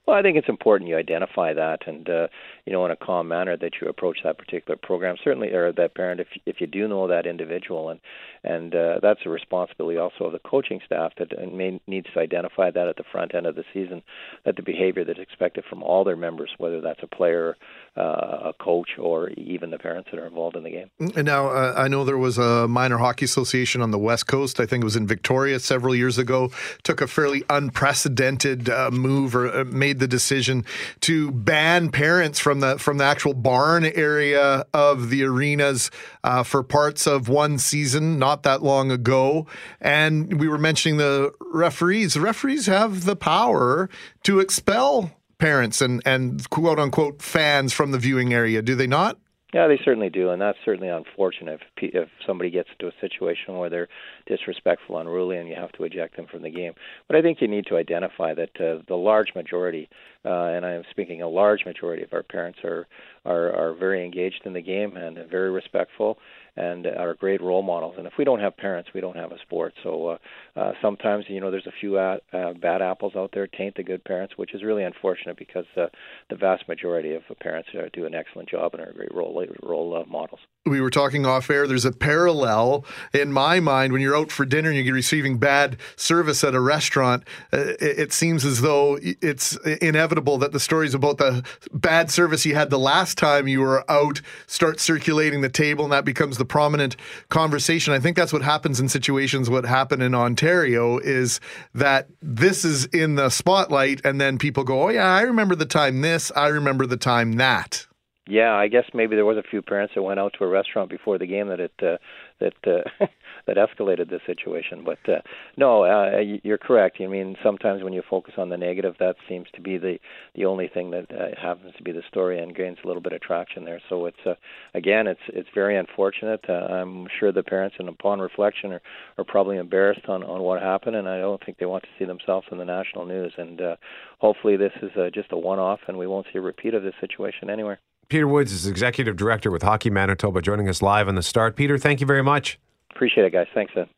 Well, I think it's important you identify that, and uh, you know, in a calm manner that you approach that particular program. Certainly, or that parent, if if you do know that individual, and and uh, that's a responsibility also of the coaching staff that uh, may, needs to identify that at the front end of the season, that the behavior that's expected from all their members, whether that's a player, uh, a coach, or even the parents that are involved in the game. And now uh, I know there was a minor hockey association on the West Coast. I think it was in Victoria several years ago. Took a fairly unprecedented uh, move or uh, made the decision to ban parents from the from the actual barn area of the arenas uh, for parts of one season not that long ago. And we were mentioning the referees. The referees have the power to expel parents and and quote unquote fans from the viewing area. Do they not? Yeah, they certainly do, and that's certainly unfortunate if, if somebody gets into a situation where they're disrespectful, unruly, and you have to eject them from the game. But I think you need to identify that uh, the large majority, uh, and I am speaking a large majority of our parents are are, are very engaged in the game and very respectful and are great role models. And if we don't have parents, we don't have a sport. So uh, uh, sometimes, you know, there's a few uh, uh, bad apples out there taint the good parents, which is really unfortunate because uh, the vast majority of parents uh, do an excellent job and are great role role uh, models. We were talking off air. There's a parallel in my mind when you're out for dinner and you're receiving bad service at a restaurant. Uh, it, it seems as though it's inevitable that the stories about the bad service you had the last time you were out start circulating the table, and that becomes the prominent conversation. I think that's what happens in situations. What happened in Ontario is that this is in the spotlight, and then people go, "Oh yeah, I remember the time this. I remember the time that." Yeah, I guess maybe there was a few parents that went out to a restaurant before the game that it uh, that uh, [laughs] that escalated the situation. But uh, no, uh, you're correct. I mean, sometimes when you focus on the negative, that seems to be the the only thing that uh, happens to be the story and gains a little bit of traction there. So it's uh, again, it's it's very unfortunate. Uh, I'm sure the parents, and upon reflection, are are probably embarrassed on on what happened, and I don't think they want to see themselves in the national news. And uh, hopefully, this is uh, just a one-off, and we won't see a repeat of this situation anywhere. Peter Woods is executive director with Hockey Manitoba, joining us live on the start. Peter, thank you very much. Appreciate it, guys. Thanks, Ed.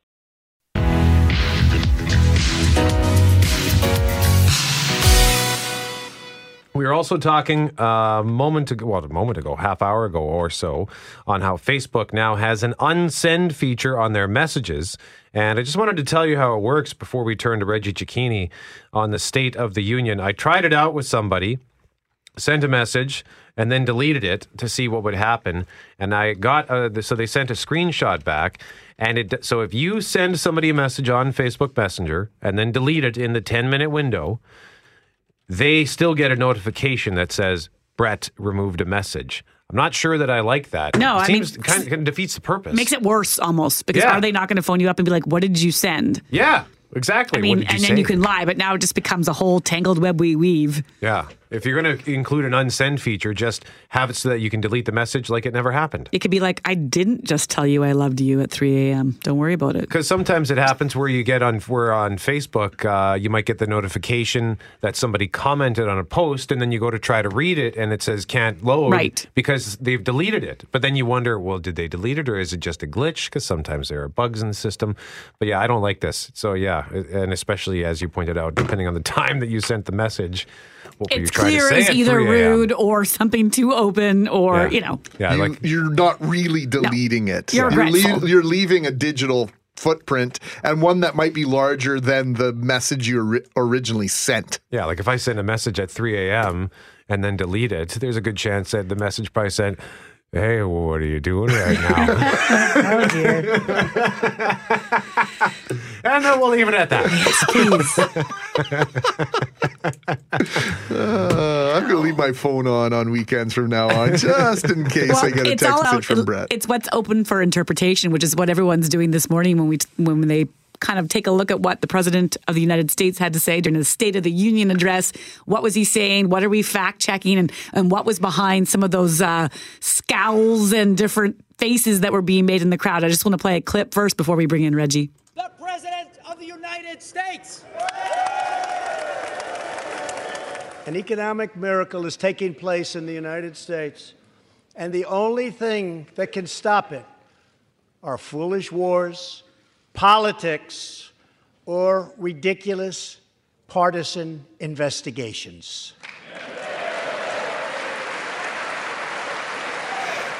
We were also talking a moment ago, well, a moment ago, half hour ago or so, on how Facebook now has an unsend feature on their messages. And I just wanted to tell you how it works before we turn to Reggie Cecchini on the State of the Union. I tried it out with somebody, sent a message, and then deleted it to see what would happen. And I got uh, so they sent a screenshot back, and it so if you send somebody a message on Facebook Messenger and then delete it in the ten minute window, they still get a notification that says Brett removed a message. I'm not sure that I like that. No, it I mean, seems kind of, kind of defeats the purpose. Makes it worse almost because Yeah. are they not going to phone you up and be like, "What did you send?" Yeah, exactly. I mean, and then you can lie, but now it just becomes a whole tangled web we weave. Yeah. If you're going to include an unsend feature, just have it so that you can delete the message like it never happened. It could be like, "I didn't just tell you I loved you at 3 a.m. Don't worry about it." Because sometimes it happens where you get on where on Facebook, uh, you might get the notification that somebody commented on a post, and then you go to try to read it, and it says can't load, Right. Because they've deleted it. But then you wonder, well, did they delete it, or is it just a glitch? Because sometimes there are bugs in the system. But yeah, I don't like this. So yeah, and especially as you pointed out, depending on the [laughs] time that you sent the message, what were you It's clear to say as either rude or something too open or, Yeah. you know. Yeah, you, like you're not really deleting it. You're you're, regretful. you're leaving a digital footprint and one that might be larger than the message you ori- originally sent. Yeah, like if I send a message at 3 a.m. and then delete it, there's a good chance that the message probably said, Hey, what are you doing right now? [laughs] oh, dear. and then we'll leave it at that. Uh, I'm going to leave my phone on on weekends from now on, just in case I get a text message out. from Brett. It's what's open for interpretation, which is what everyone's doing this morning when we when they kind of take a look at what the president of the United States had to say during the State of the Union address. What was he saying? What are we fact checking? And and what was behind some of those uh, scowls and different faces that were being made in the crowd? I just want to play a clip first before we bring in Reggie. the President of the United States. An economic miracle is taking place in the United States, and the only thing that can stop it are foolish wars, politics, or ridiculous partisan investigations.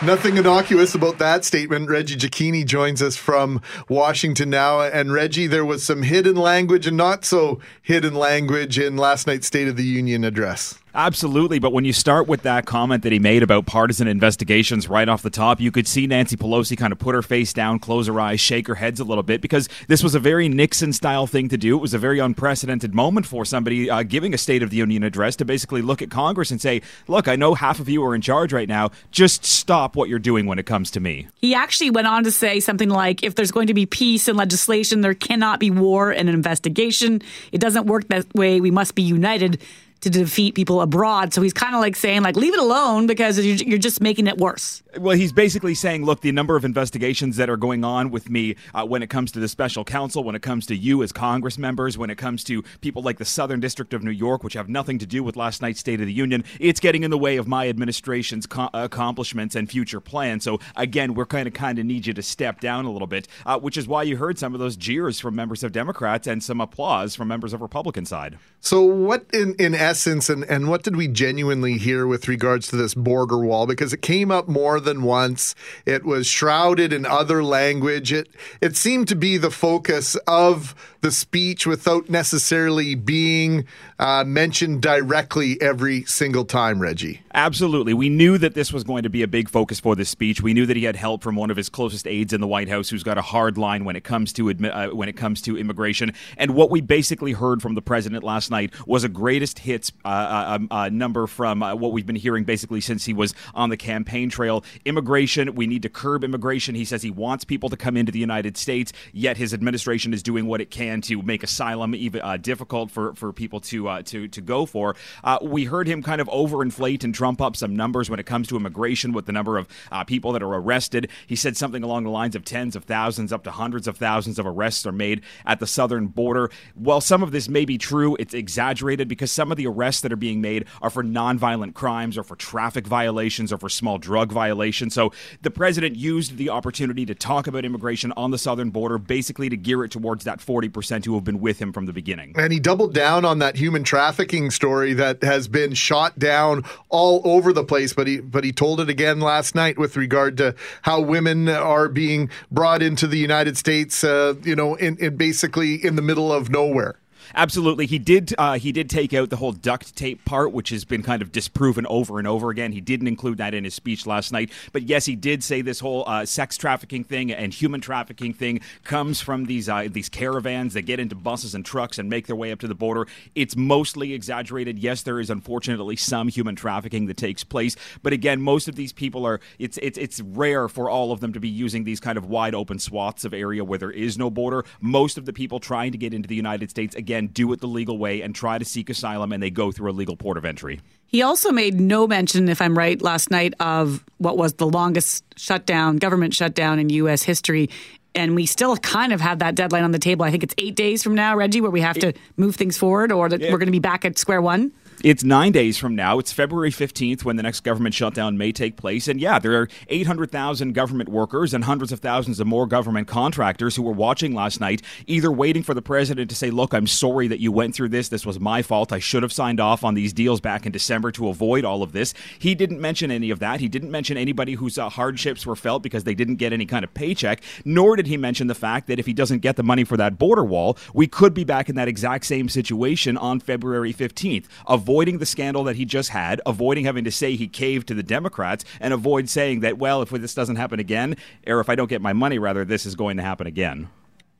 Nothing innocuous about that statement. Reggie Cecchini joins us from Washington now. And Reggie, there was some hidden language and not so hidden language in last night's State of the Union address. Absolutely, but when you start with that comment that he made about partisan investigations right off the top, you could see Nancy Pelosi kind of put her face down, close her eyes, shake her heads a little bit because this was a very Nixon style thing to do. It was a very unprecedented moment for somebody uh, giving a State of the Union address to basically look at Congress and say, Look, I know half of you are in charge right now. Just stop what you're doing when it comes to me. He actually went on to say something like, if there's going to be peace and legislation, there cannot be war and an investigation. It doesn't work that way. We must be united to defeat people abroad. So he's kind of like saying, like, leave it alone because you're, you're just making it worse. Well, he's basically saying, look, the number of investigations that are going on with me uh, when it comes to the special counsel, when it comes to you as Congress members, when it comes to people like the Southern District of New York, which have nothing to do with last night's State of the Union, it's getting in the way of my administration's co- accomplishments and future plans. So again, we're kind of kind of need you to step down a little bit, uh, which is why you heard some of those jeers from members of Democrats and some applause from members of Republican side. So, what in, in essence, and, and what did we genuinely hear with regards to this border wall? Because it came up more than once. It was shrouded in other language. It it seemed to be the focus of the speech without necessarily being uh, mentioned directly every single time. Reggie. Absolutely. We knew that this was going to be a big focus for this speech. We knew that he had help from one of his closest aides in the White House who's got a hard line when it comes to admi- uh, when it comes to immigration. And what we basically heard from the president last night was a greatest hits uh, uh, um, uh, number from uh, what we've been hearing basically since he was on the campaign trail. Immigration, we need to curb immigration. He says he wants people to come into the United States, yet his administration is doing what it can to make asylum even uh, difficult for, for people to uh, to to go for. Uh, we heard him kind of overinflate and trump up some numbers when it comes to immigration with the number of uh, people that are arrested. He said something along the lines of tens of thousands, up to hundreds of thousands of arrests are made at the southern border. While some of this may be true, it's exaggerated because some of the arrests that are being made are for nonviolent crimes or for traffic violations or for small drug violations. So the president used the opportunity to talk about immigration on the southern border, basically to gear it towards that 40% who have been with him from the beginning. And he doubled down on that human trafficking story that has been shot down all over the place. But he but he told it again last night with regard to how women are being brought into the United States. Uh, you know, in, in basically in the middle of nowhere. Absolutely, he did. Uh, he did take out the whole duct tape part, which has been kind of disproven over and over again. He didn't include that in his speech last night. But yes, he did say this whole uh, sex trafficking thing and human trafficking thing comes from these uh, these caravans that get into buses and trucks and make their way up to the border. It's mostly exaggerated. Yes, there is unfortunately some human trafficking that takes place, but again, most of these people are. It's it's it's rare for all of them to be using these kind of wide open swaths of area where there is no border. Most of the people trying to get into the United States again do it the legal way and try to seek asylum, and they go through a legal port of entry. He also made no mention, if I'm right, last night of what was the longest shutdown, government shutdown in U.S. history. And we still kind of have that deadline on the table. I think it's eight days from now, Reggie, where we have to move things forward or that Yeah. we're going to be back at square one. It's nine days from now. It's February 15th when the next government shutdown may take place. And yeah, there are 800,000 government workers and hundreds of thousands of more government contractors who were watching last night, either waiting for the president to say, Look, I'm sorry that you went through this. This was my fault. I should have signed off on these deals back in December to avoid all of this. He didn't mention any of that. He didn't mention anybody whose uh, hardships were felt because they didn't get any kind of paycheck, nor did he mention the fact that if he doesn't get the money for that border wall, we could be back in that exact same situation on February 15th, avoiding the scandal that he just had, avoiding having to say he caved to the Democrats, and avoid saying that, well, if this doesn't happen again, or if I don't get my money, rather, this is going to happen again.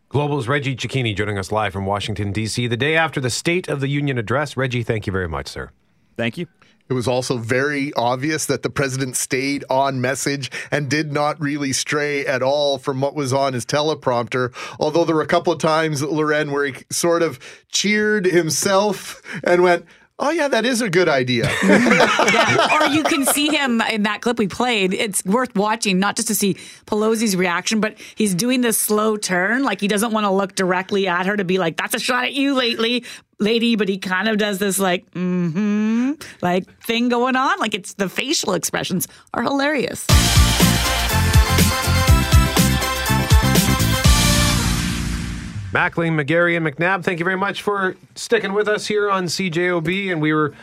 Global's Reggie Cecchini joining us live from Washington, D.C., the day after the State of the Union address. Reggie, thank you very much, sir. Thank you. It was also very obvious that the president stayed on message and did not really stray at all from what was on his teleprompter. Although there were a couple of times, Lauren, where he sort of cheered himself and went, Oh, yeah, that is a good idea. [laughs] yeah. Or you can see him in that clip we played. It's worth watching, not just to see Pelosi's reaction, but he's doing this slow turn. Like he doesn't want to look directly at her to be like, that's a shot at you lately, lady. But he kind of does this like, mm hmm, like thing going on. Like it's the facial expressions are hilarious. Mackling, McGarry, and McNabb, thank you very much for sticking with us here on CJOB. And we were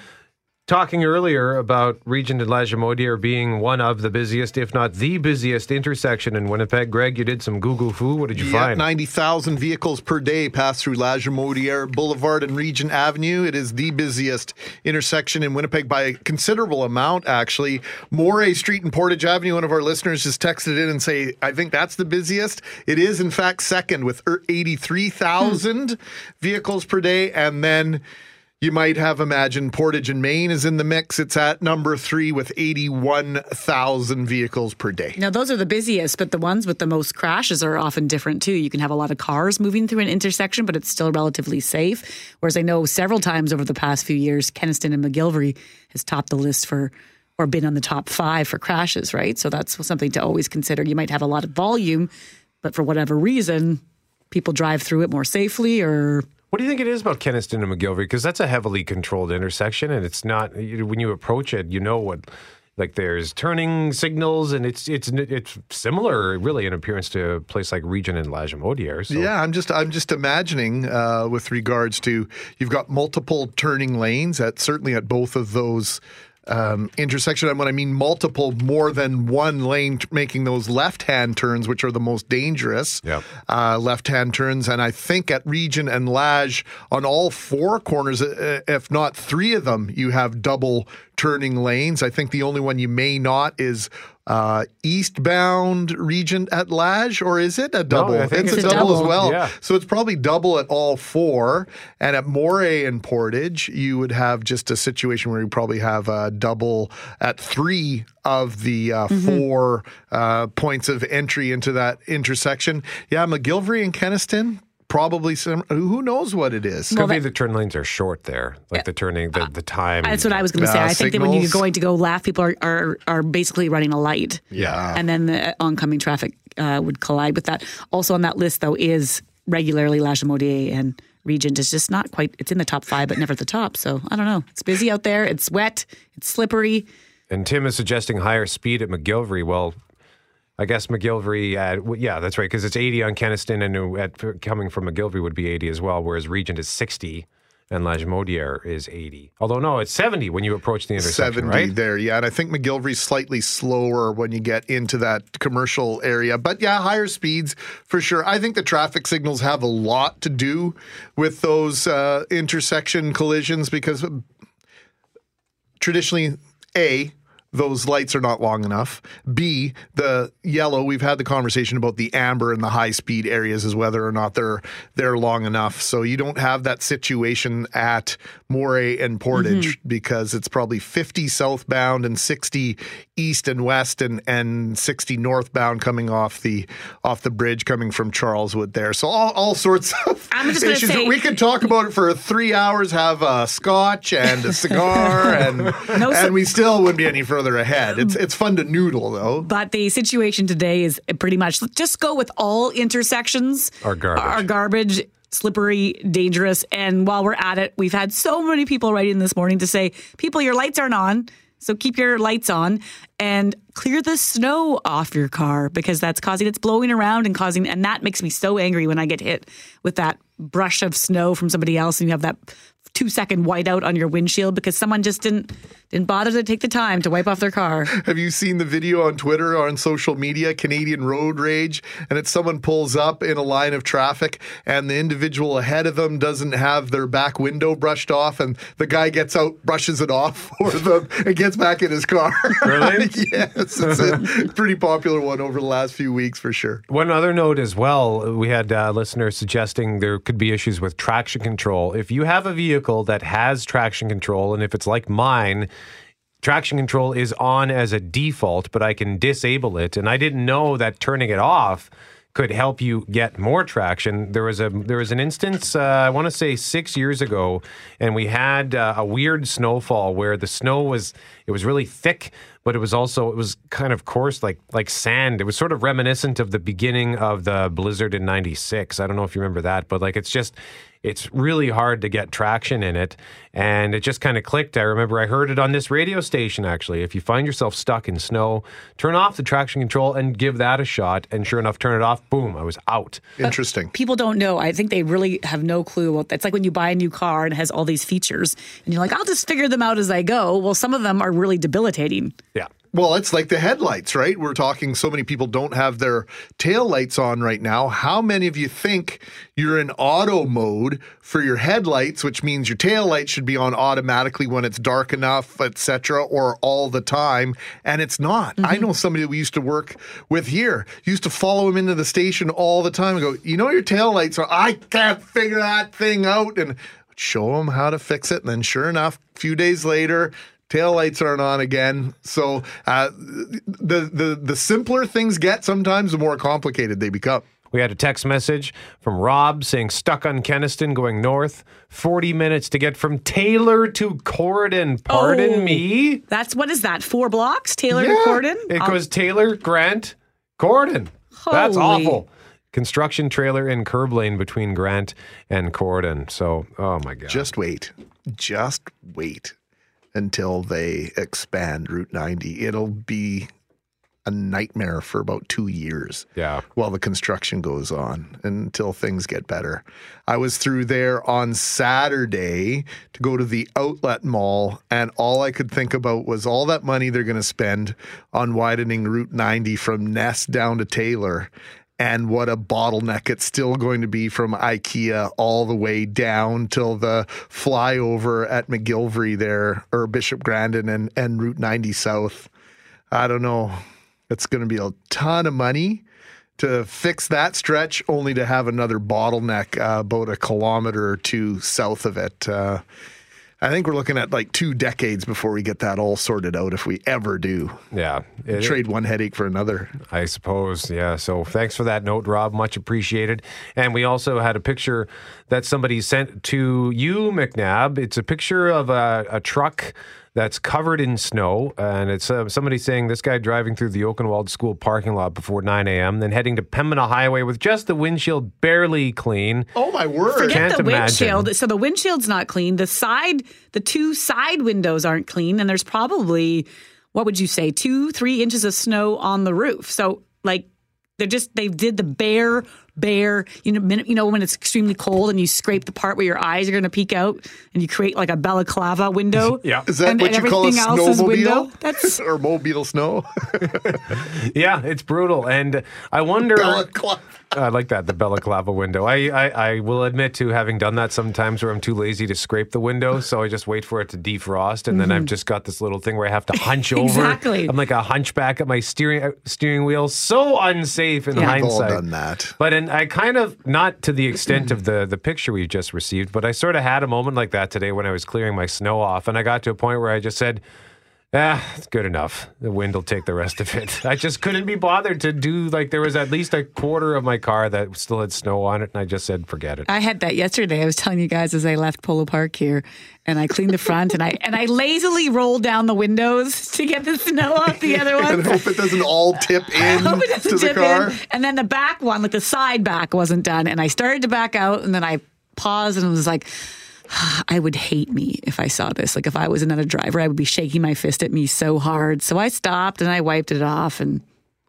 talking earlier about Regent and Lagimodiere being one of the busiest, if not the busiest intersection in Winnipeg. Greg, you did some Google foo. What did you Yeah, find? 90,000 vehicles per day pass through Lagimodiere Boulevard and Regent Avenue. It is the busiest intersection in Winnipeg by a considerable amount, actually. Moray Street and Portage Avenue, one of our listeners just texted in and say, I think that's the busiest. It is, in fact, second with er- 83,000 vehicles per day. And then you might have imagined Portage and Main is in the mix. It's at number three with 81,000 vehicles per day. Now, those are the busiest, but the ones with the most crashes are often different too. You can have a lot of cars moving through an intersection, but it's still relatively safe. Whereas I know several times over the past few years, Kenaston and McGillivray has topped the list for or been on the top five for crashes, right? So that's something to always consider. You might have a lot of volume, but for whatever reason, people drive through it more safely or What do you think it is about Kenaston and McGillivray? Because that's a heavily controlled intersection, and it's not. you- When you approach it, you know what. Like there's turning signals, and it's it's it's similar, really, in appearance to a place like Regent and Lagimodiere. So. Yeah, I'm just I'm just imagining uh, with regards to you've got multiple turning lanes at certainly at both of those um, intersection. And when I mean multiple, more than one lane t- making those left-hand turns, which are the most dangerous Yep. uh, left-hand turns. And I think at Regent and Lage on all four corners, uh, if not three of them, you have double turning lanes. I think the only one you may not is uh, eastbound Regent at Lage, or is it a double? I think it's, it's a a double, as well. Yeah. So it's probably double at all four. And at Moray and Portage, you would have just a situation where you probably have a double at three of the uh, four uh, points of entry into that intersection. Yeah, McGillivray and Kenaston, probably some. Who knows what it is? Could be the turn lanes are short there, like the turning, the, the time. That's what I was going to say. Uh, I think that when you're going to go left, people are, are, are basically running a light. Yeah. And then the oncoming traffic uh, would collide with that. Also on that list, though, is regularly Lagimodiere and Regent. It's just not quite, it's in the top five, but never at the top. So I don't know. It's busy out there. It's wet. It's slippery. And Tim is suggesting higher speed at McGillivray. Well, I guess McGillivray, uh, w- yeah, that's right, because it's 80 on Kenaston, and uh, at, coming from McGillivray would be 80 as well, whereas Regent is 60 and Lagimodiere is 80. Although, no, it's 70 when you approach the intersection, 70 right? there, yeah. And I think McGillivray's slightly slower when you get into that commercial area. But yeah, higher speeds for sure. I think the traffic signals have a lot to do with those uh, intersection collisions because traditionally, A, those lights are not long enough. B, the yellow, we've had the conversation about the amber and the high speed areas as whether or not they're they're long enough. So you don't have that situation at Moray and Portage mm-hmm. because it's probably 50 southbound and 60 east and west and and 60 northbound coming off the off the bridge coming from Charleswood there. So all, all sorts of [laughs] I'm just gonna issues. say- we could talk about it for 3 hours, have a scotch and a cigar [laughs] and No, and we still wouldn't be any further ahead. It's mm. it's fun to noodle though. But the situation today is pretty much just go with all intersections Are garbage. Are garbage, slippery, dangerous. And while we're at it, we've had so many people writing this morning to say, people, your lights aren't on. So keep your lights on and clear the snow off your car because that's causing it's blowing around and causing and that makes me so angry when I get hit with that brush of snow from somebody else and you have that two second whiteout on your windshield because someone just didn't didn't bother to take the time to wipe off their car. [laughs] Have you seen the video on Twitter or on social media, Canadian road rage? And it's someone pulls up in a line of traffic and the individual ahead of them doesn't have their back window brushed off and the guy gets out, brushes it off [laughs] for them and gets back in his car. Really? [laughs] yes. It's a pretty popular one over the last few weeks for sure. One other note as well, we had uh, listeners suggesting there could be issues with traction control. If you have a vehicle that has traction control, and if it's like mine, traction control is on as a default, but I can disable it. And I didn't know that turning it off could help you get more traction. There was a there was an instance uh, I want to say six years ago, and we had uh, a weird snowfall where the snow was it was really thick, but it was also it was kind of coarse like like sand. It was sort of reminiscent of the beginning of the blizzard in '96. I don't know if you remember that, but like it's just it's really hard to get traction in it. And it just kind of clicked. I remember I heard it on this radio station actually. If you find yourself stuck in snow, turn off the traction control and give that a shot. And sure enough, turn it off. Boom, I was out. Interesting. people don't know. I think they really have no clue about. It's like when you buy a new car and it has all these features, and you're like, I'll just figure them out as I go. Well, some of them are really debilitating. Yeah. Well, it's like the headlights, right? We're talking so many people don't have their tail lights on right now. How many of you think you're in auto mode for your headlights, which means your tail light should be on automatically when it's dark enough, etc., or all the time, and it's not. I mm-hmm. know somebody that we used to work with here used to follow him into the station all the time and go, "You know your tail lights are I can't figure that thing out." And show him how to fix it, and then sure enough, a few days later, tail lights aren't on again. So uh, the the the simpler things get, sometimes the more complicated they become. We had a text message from Rob saying stuck on Kenaston going north, 40 minutes to get from Taylor to Corydon. Pardon Oh, me? That's what is that? Four blocks, Taylor to Corydon. It Um, goes Taylor, Grant, Gordon. That's awful. Construction trailer in curb lane between Grant and Corydon. So, oh my God. Just wait, just wait until they expand Route 90. It'll be a nightmare for about two years. Yeah. While the construction goes on until things get better. I was through there on Saturday to go to the outlet mall, and all I could think about was all that money they're going to spend on widening Route 90 from Ness down to Taylor. And what a bottleneck it's still going to be from IKEA all the way down till the flyover at McGillivray there, or Bishop Grandin and, and Route 90 South. I don't know. It's going to be a ton of money to fix that stretch, only to have another bottleneck uh, about a kilometer or two south of it. Uh, I think we're looking at like two decades before we get that all sorted out, if we ever do. Yeah. It- Trade one headache for another. I suppose, yeah. So thanks for that note, Rob. Much appreciated. And we also had a picture that somebody sent to you, McNabb. It's a picture of a, a truck that's covered in snow, and it's uh, somebody saying this guy driving through the Oakenwald School parking lot before 9 a.m., then heading to Pembina Highway with just the windshield barely clean. Oh my word! Forget Can't the imagine. windshield. So the windshield's not clean. The side, the two side windows aren't clean, and there's probably what would you say, two, three inches of snow on the roof. So like they're just they did the bare bare, you know, min- you know when it's extremely cold and you scrape the part where your eyes are going to peek out and you create like a balaclava window. [laughs] Yeah. Is that and, what and you call a everything else is window. snowmobile? [laughs] That's or mobile snow? [laughs] yeah, it's brutal, and I wonder. I like that the balaclava window. I, I I will admit to having done that sometimes where I'm too lazy to scrape the window, so I just wait for it to defrost, and then I've Mhm. just got this little thing where I have to hunch over. Exactly. I'm like a hunchback at my steering uh, steering wheel. So unsafe in Yeah. We've all done that. But and I kind of not to the extent of the the picture we just received, but I sort of had a moment like that today when I was clearing my snow off, and I got to a point where I just said. Ah, it's good enough. The wind will take the rest of it. I just couldn't be bothered to do like there was at least a quarter of my car that still had snow on it, and I just said, forget it. I had that yesterday. I was telling you guys as I left Polo Park here, and I cleaned the front, and I and I lazily rolled down the windows to get the snow off the other one. [laughs] and hope it doesn't all tip in [laughs] I in hope it doesn't to the tip car. in. And then the back one, like the side back, wasn't done. And I started to back out, and then I paused and was like, [sighs] I would hate me if I saw this. Like if I was another driver, I would be shaking my fist at me so hard. So I stopped and I wiped it off, and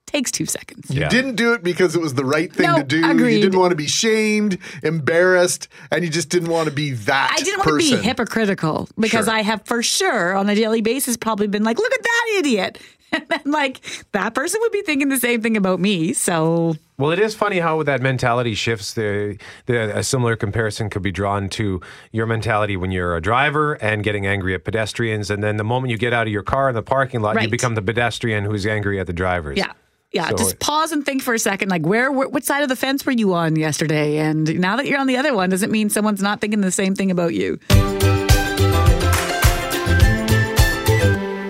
takes two seconds. You didn't do it because it was the right thing No, to do. agreed. You didn't want to be shamed, embarrassed, and you just didn't want to be that I didn't want to be hypocritical because Sure. I have for sure on a daily basis probably been like, look at that idiot. [laughs] And then like that person would be thinking the same thing about me. So Well, it is funny how that mentality shifts. The, the a similar comparison could be drawn to your mentality when you're a driver and getting angry at pedestrians, and then the moment you get out of your car in the parking lot, you become the pedestrian who's angry at the drivers. Yeah. Yeah, So- just pause and think for a second. Like, where, where, what side of the fence were you on yesterday? And now that you're on the other one, doesn't mean someone's not thinking the same thing about you.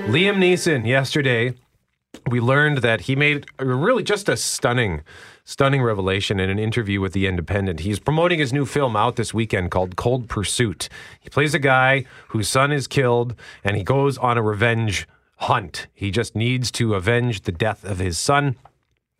Liam Neeson, yesterday, we learned that he made really just a stunning, stunning revelation in an interview with The Independent. He's promoting his new film out this weekend called Cold Pursuit. He plays a guy whose son is killed and he goes on a revenge hunt. He just needs to avenge the death of his son.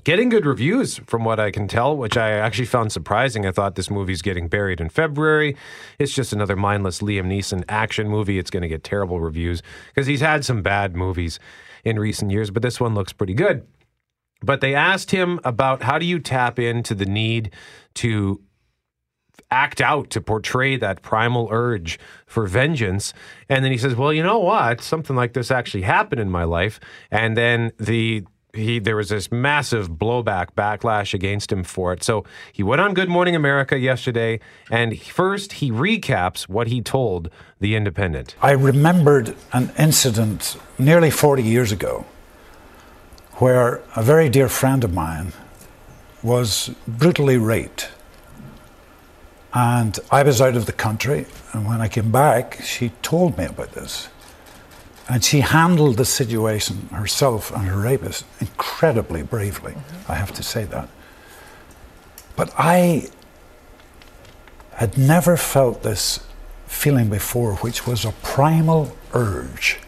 Getting good reviews from what I can tell, which I actually found surprising. I thought this movie's getting buried in February. It's just another mindless Liam Neeson action movie. It's going to get terrible reviews because he's had some bad movies in recent years, but this one looks pretty good. But they asked him about how do you tap into the need to act out to portray that primal urge for vengeance. And then he says, "Well, you know what? Something like this actually happened in my life." And then the he there was this massive blowback backlash against him for it. So he went on Good Morning America yesterday and first he recaps what he told the Independent. I remembered an incident nearly 40 years ago where a very dear friend of mine was brutally raped. And I was out of the country, and when I came back, she told me about this. And she handled the situation herself and her rapist incredibly bravely, I have to say that. But I had never felt this feeling before, which was a primal urge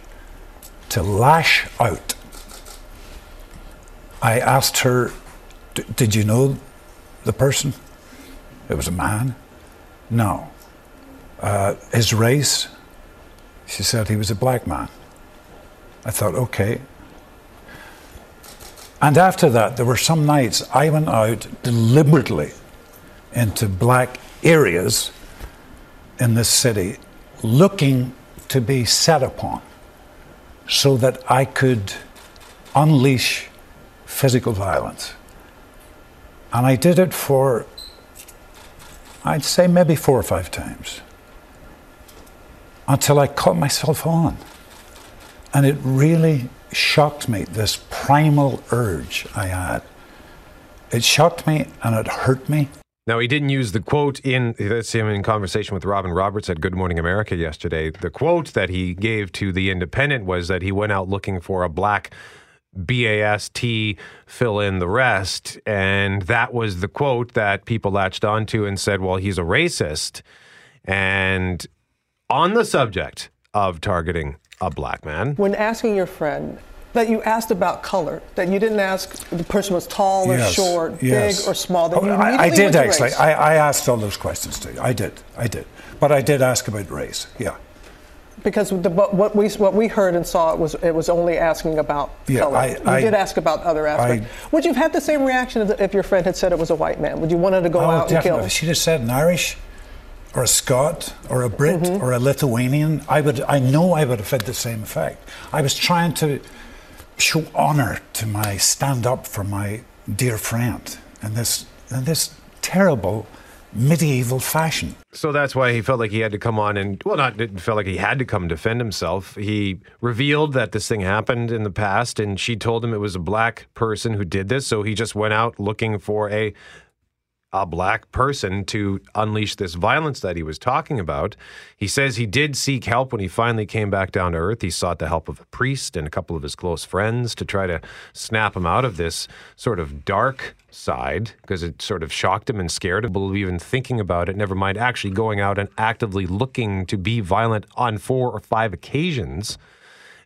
to lash out. I asked her, Did you know the person? It was a man. No. Uh, his race? She said he was a black man. I thought, okay. And after that, there were some nights I went out deliberately into black areas in this city looking to be set upon so that I could unleash physical violence. And I did it for, I'd say maybe four or five times until I caught myself on. And it really shocked me, this primal urge I had. It shocked me and it hurt me. Now, he didn't use the quote in, that's him in conversation with Robin Roberts at Good Morning America yesterday. The quote that he gave to The Independent was that he went out looking for a black BAST, fill in the rest. And that was the quote that people latched onto and said, well, he's a racist. And on the subject of targeting a black man, When asking your friend that you asked about color, that you didn't ask the person was tall or Yes, short, yes. big or small, that Oh, you I, I did actually. I, I asked all those questions too. I did. I did. But I did ask about race. Yeah. Because the, what we what we heard and saw was it was only asking about Yeah, color. I- you I- did ask about other aspects. Would you have had the same reaction if, your friend had said it was a white man? Would you wanted to go oh, out and definitely. kill? If she'd have said an Irish or a Scot or a Brit Mm-hmm. or a Lithuanian, I would. I know I would have had the same effect. I was trying to show honour to my stand up for my dear friend in this in this terrible medieval fashion. So that's why he felt like he had to come on and, well, not didn't feel like he had to come defend himself. He revealed that this thing happened in the past, and she told him it was a black person who did this. So he just went out looking for a a black person to unleash this violence that he was talking about. He says he did seek help when he finally came back down to earth. He sought the help of a priest and a couple of his close friends to try to snap him out of this sort of dark side because it sort of shocked him and scared him. Believe even thinking about it, never mind actually going out and actively looking to be violent on four or five occasions.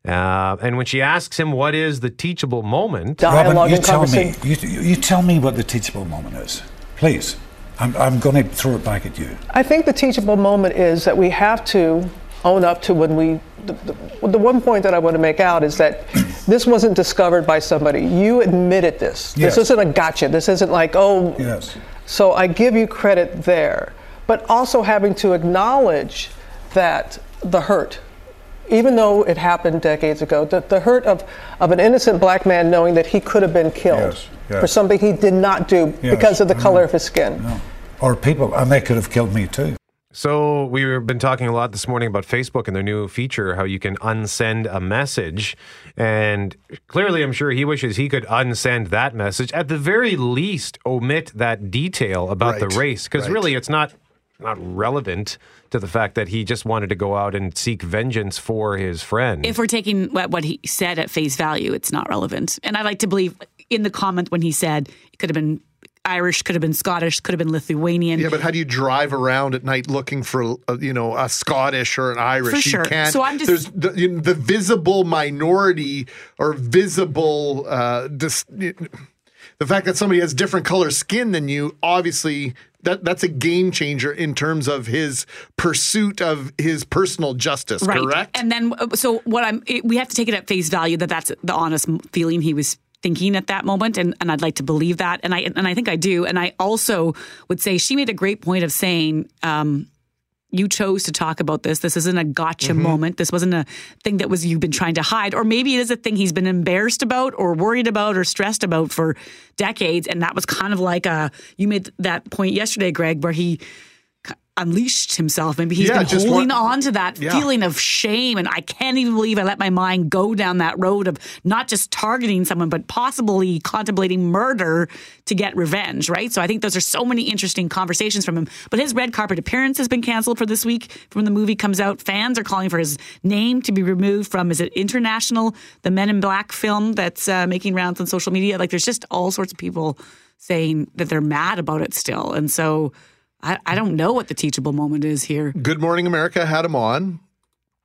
Uh, and when she asks him what is the teachable moment, Robin, you tell me. You, you you tell me what the teachable moment is, please. I'm, I'm going to throw it back at you. I think the teachable moment is that we have to own up to when we. The, the, the one point that I want to make out is that [clears throat] this wasn't discovered by somebody. You admitted this. Yes. This isn't a gotcha. This isn't like, oh. Yes. So I give you credit there. But also having to acknowledge that the hurt, even though it happened decades ago, the, the hurt of, of an innocent black man knowing that he could have been killed Yes, yes. for something he did not do Yes, because of the mm. color know. of his skin. Or people, and they could have killed me too. So we've been talking a lot this morning about Facebook and their new feature, how you can unsend a message. And clearly, I'm sure he wishes he could unsend that message. At the very least, omit that detail about Right, the race, because right. really, it's not not relevant to the fact that he just wanted to go out and seek vengeance for his friend. If we're taking what, what he said at face value, it's not relevant. And I like to believe in the comment when he said it could have been Irish, could have been Scottish, could have been Lithuanian. Yeah, but how do you drive around at night looking for, uh, you know, a Scottish or an Irish? For you sure. can't. So I'm just- there's the, you know, the visible minority or visible uh, dis, the fact that somebody has different color skin than you. Obviously, that that's a game changer in terms of his pursuit of his personal justice. right. Correct. And then, uh, so what I'm, it, we have to take it at face value that that's the honest feeling he was thinking at that moment, and, and I'd like to believe that, and I and I think I do, and I also would say she made a great point of saying. Um, you chose to talk about this. This isn't a gotcha Mm-hmm. moment. This wasn't a thing that was you've been trying to hide, or maybe it is a thing he's been embarrassed about, or worried about, or stressed about for decades. And that was kind of like a you made that point yesterday, Greg, where he unleashed himself. Maybe he's Yeah, been holding want- on to that Yeah. feeling of shame, and I can't even believe I let my mind go down that road of not just targeting someone, but possibly contemplating murder to get revenge. Right. So I think those are so many interesting conversations from him. But his red carpet appearance has been canceled for this week. From the movie comes out, fans are calling for his name to be removed from is it international the Men in Black film that's uh, making rounds on social media. Like there's just all sorts of people saying that they're mad about it still, and so. I, I don't know what the teachable moment is here. Good Morning America had him on.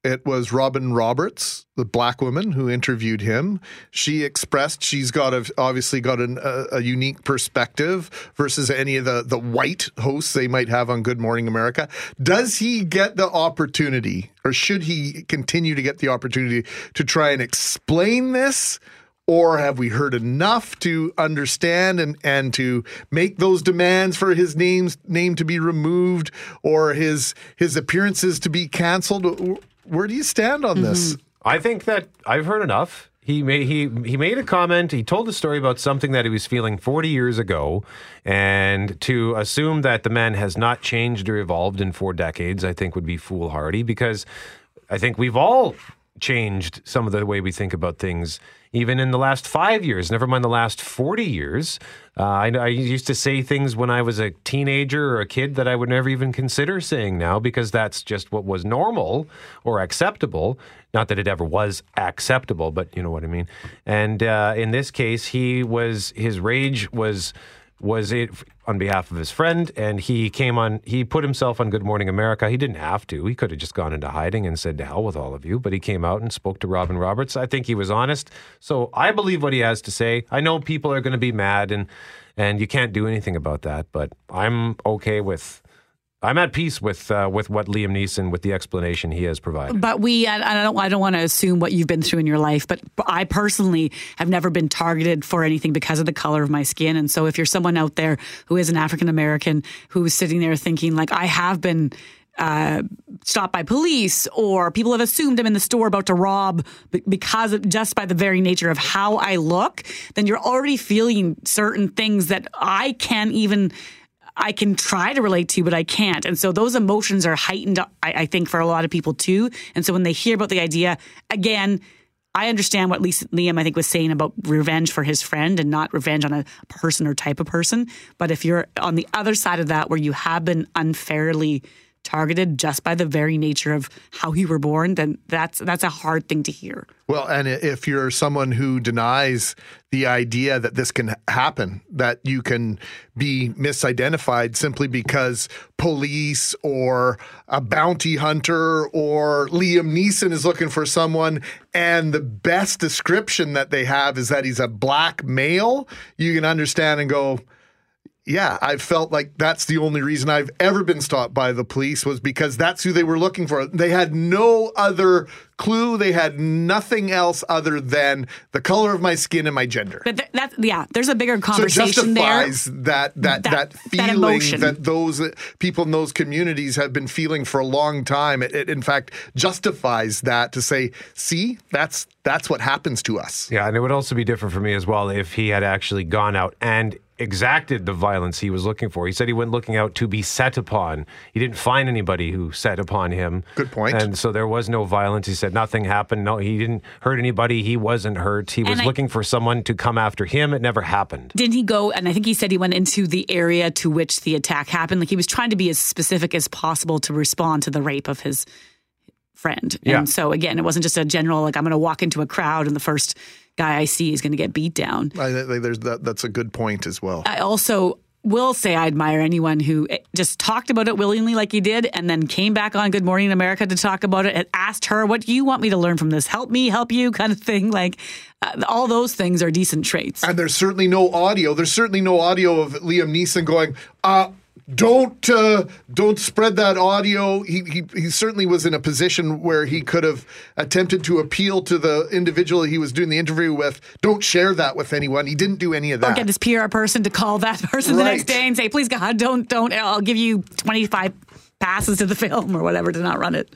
It was Robin Roberts, the black woman who interviewed him. She expressed she's got a, obviously got an, a, a unique perspective versus any of the, the white hosts they might have on Good Morning America. Does he get the opportunity, or should he continue to get the opportunity to try and explain this? Or have we heard enough to understand and, and to make those demands for his name's name to be removed or his his appearances to be canceled? Where do you stand on this? Mm-hmm. I think that I've heard enough. He made he he made a comment. He told a story about something that he was feeling 40 years ago, and to assume that the man has not changed or evolved in four decades, I think would be foolhardy because I think we've all changed some of the way we think about things, even in the last five years. Never mind the last 40 years. Uh, I, I used to say things when I was a teenager or a kid that I would never even consider saying now because that's just what was normal or acceptable. Not that it ever was acceptable, but you know what I mean. And uh, in this case, he was his rage was was it on behalf of his friend and he came on he put himself on good morning america. He didn't have to. He could have just gone into hiding and said to hell with all of you. But he came out and spoke to robin roberts. I think he was honest. So i believe what he has to say. I know people are going to be mad and and you can't do anything about that but i'm okay with I'm at peace with uh, with what Liam Neeson with the explanation he has provided. But we, I, I don't, I don't want to assume what you've been through in your life. But I personally have never been targeted for anything because of the color of my skin. And so, if you're someone out there who is an African American who is sitting there thinking like I have been uh, stopped by police or people have assumed I'm in the store about to rob because of just by the very nature of how I look, then you're already feeling certain things that I can't even. I can try to relate to, but I can't. And so those emotions are heightened, I, I think, for a lot of people too. And so when they hear about the idea, again, I understand what Lisa, Liam, I think, was saying about revenge for his friend and not revenge on a person or type of person. But if you're on the other side of that, where you have been unfairly targeted just by the very nature of how you were born, then that's that's a hard thing to hear. Well, and if you're someone who denies the idea that this can happen, that you can be misidentified simply because police or a bounty hunter or Liam Neeson is looking for someone, and the best description that they have is that he's a black male, you can understand and go, yeah, I felt like that's the only reason I've ever been stopped by the police was because that's who they were looking for. They had no other clue. They had nothing else other than the color of my skin and my gender. But th- that's yeah, there's a bigger So conversation there. justifies that that that, That- that feeling emotion. that those people in those communities have been feeling for a long time. It, it in fact justifies that to say, see, that's that's what happens to us. Yeah, and it would also be different for me as well if he had actually gone out and exacted the violence he was looking for. He said he went looking out to be set upon. He didn't find anybody who set upon him. Good point. And so there was no violence. He said nothing happened. No, he didn't hurt anybody. He wasn't hurt. He was I- looking for someone to come after him. It never happened. Didn't he go? And I think he said he went into the area to which the attack happened. Like he was trying to be as specific as possible to respond to the rape of his friend. Yeah. And so again, it wasn't just a general like I'm going to walk into a crowd and the first guy I see is going to get beat down. I, that, that's a good point as well. I also will say I admire anyone who eh, just talked about it willingly like he did and then came back on Good Morning America to talk about it and asked her, What do you want me to learn from this? Help me, help you, [laughs] kind of thing. Like uh, all those things are decent traits. And there's certainly no audio. There's certainly no audio of Liam Neeson going, uh, don't uh, don't spread that audio. He, he he certainly was in a position where he could have attempted to appeal to the individual he was doing the interview with. Don't share that with anyone. He didn't do any of that. Or get his PR person to call that [laughs] person the next day and say, please God, don't, don't, I'll give you 25 passes to the [laughs] film or whatever to not run it.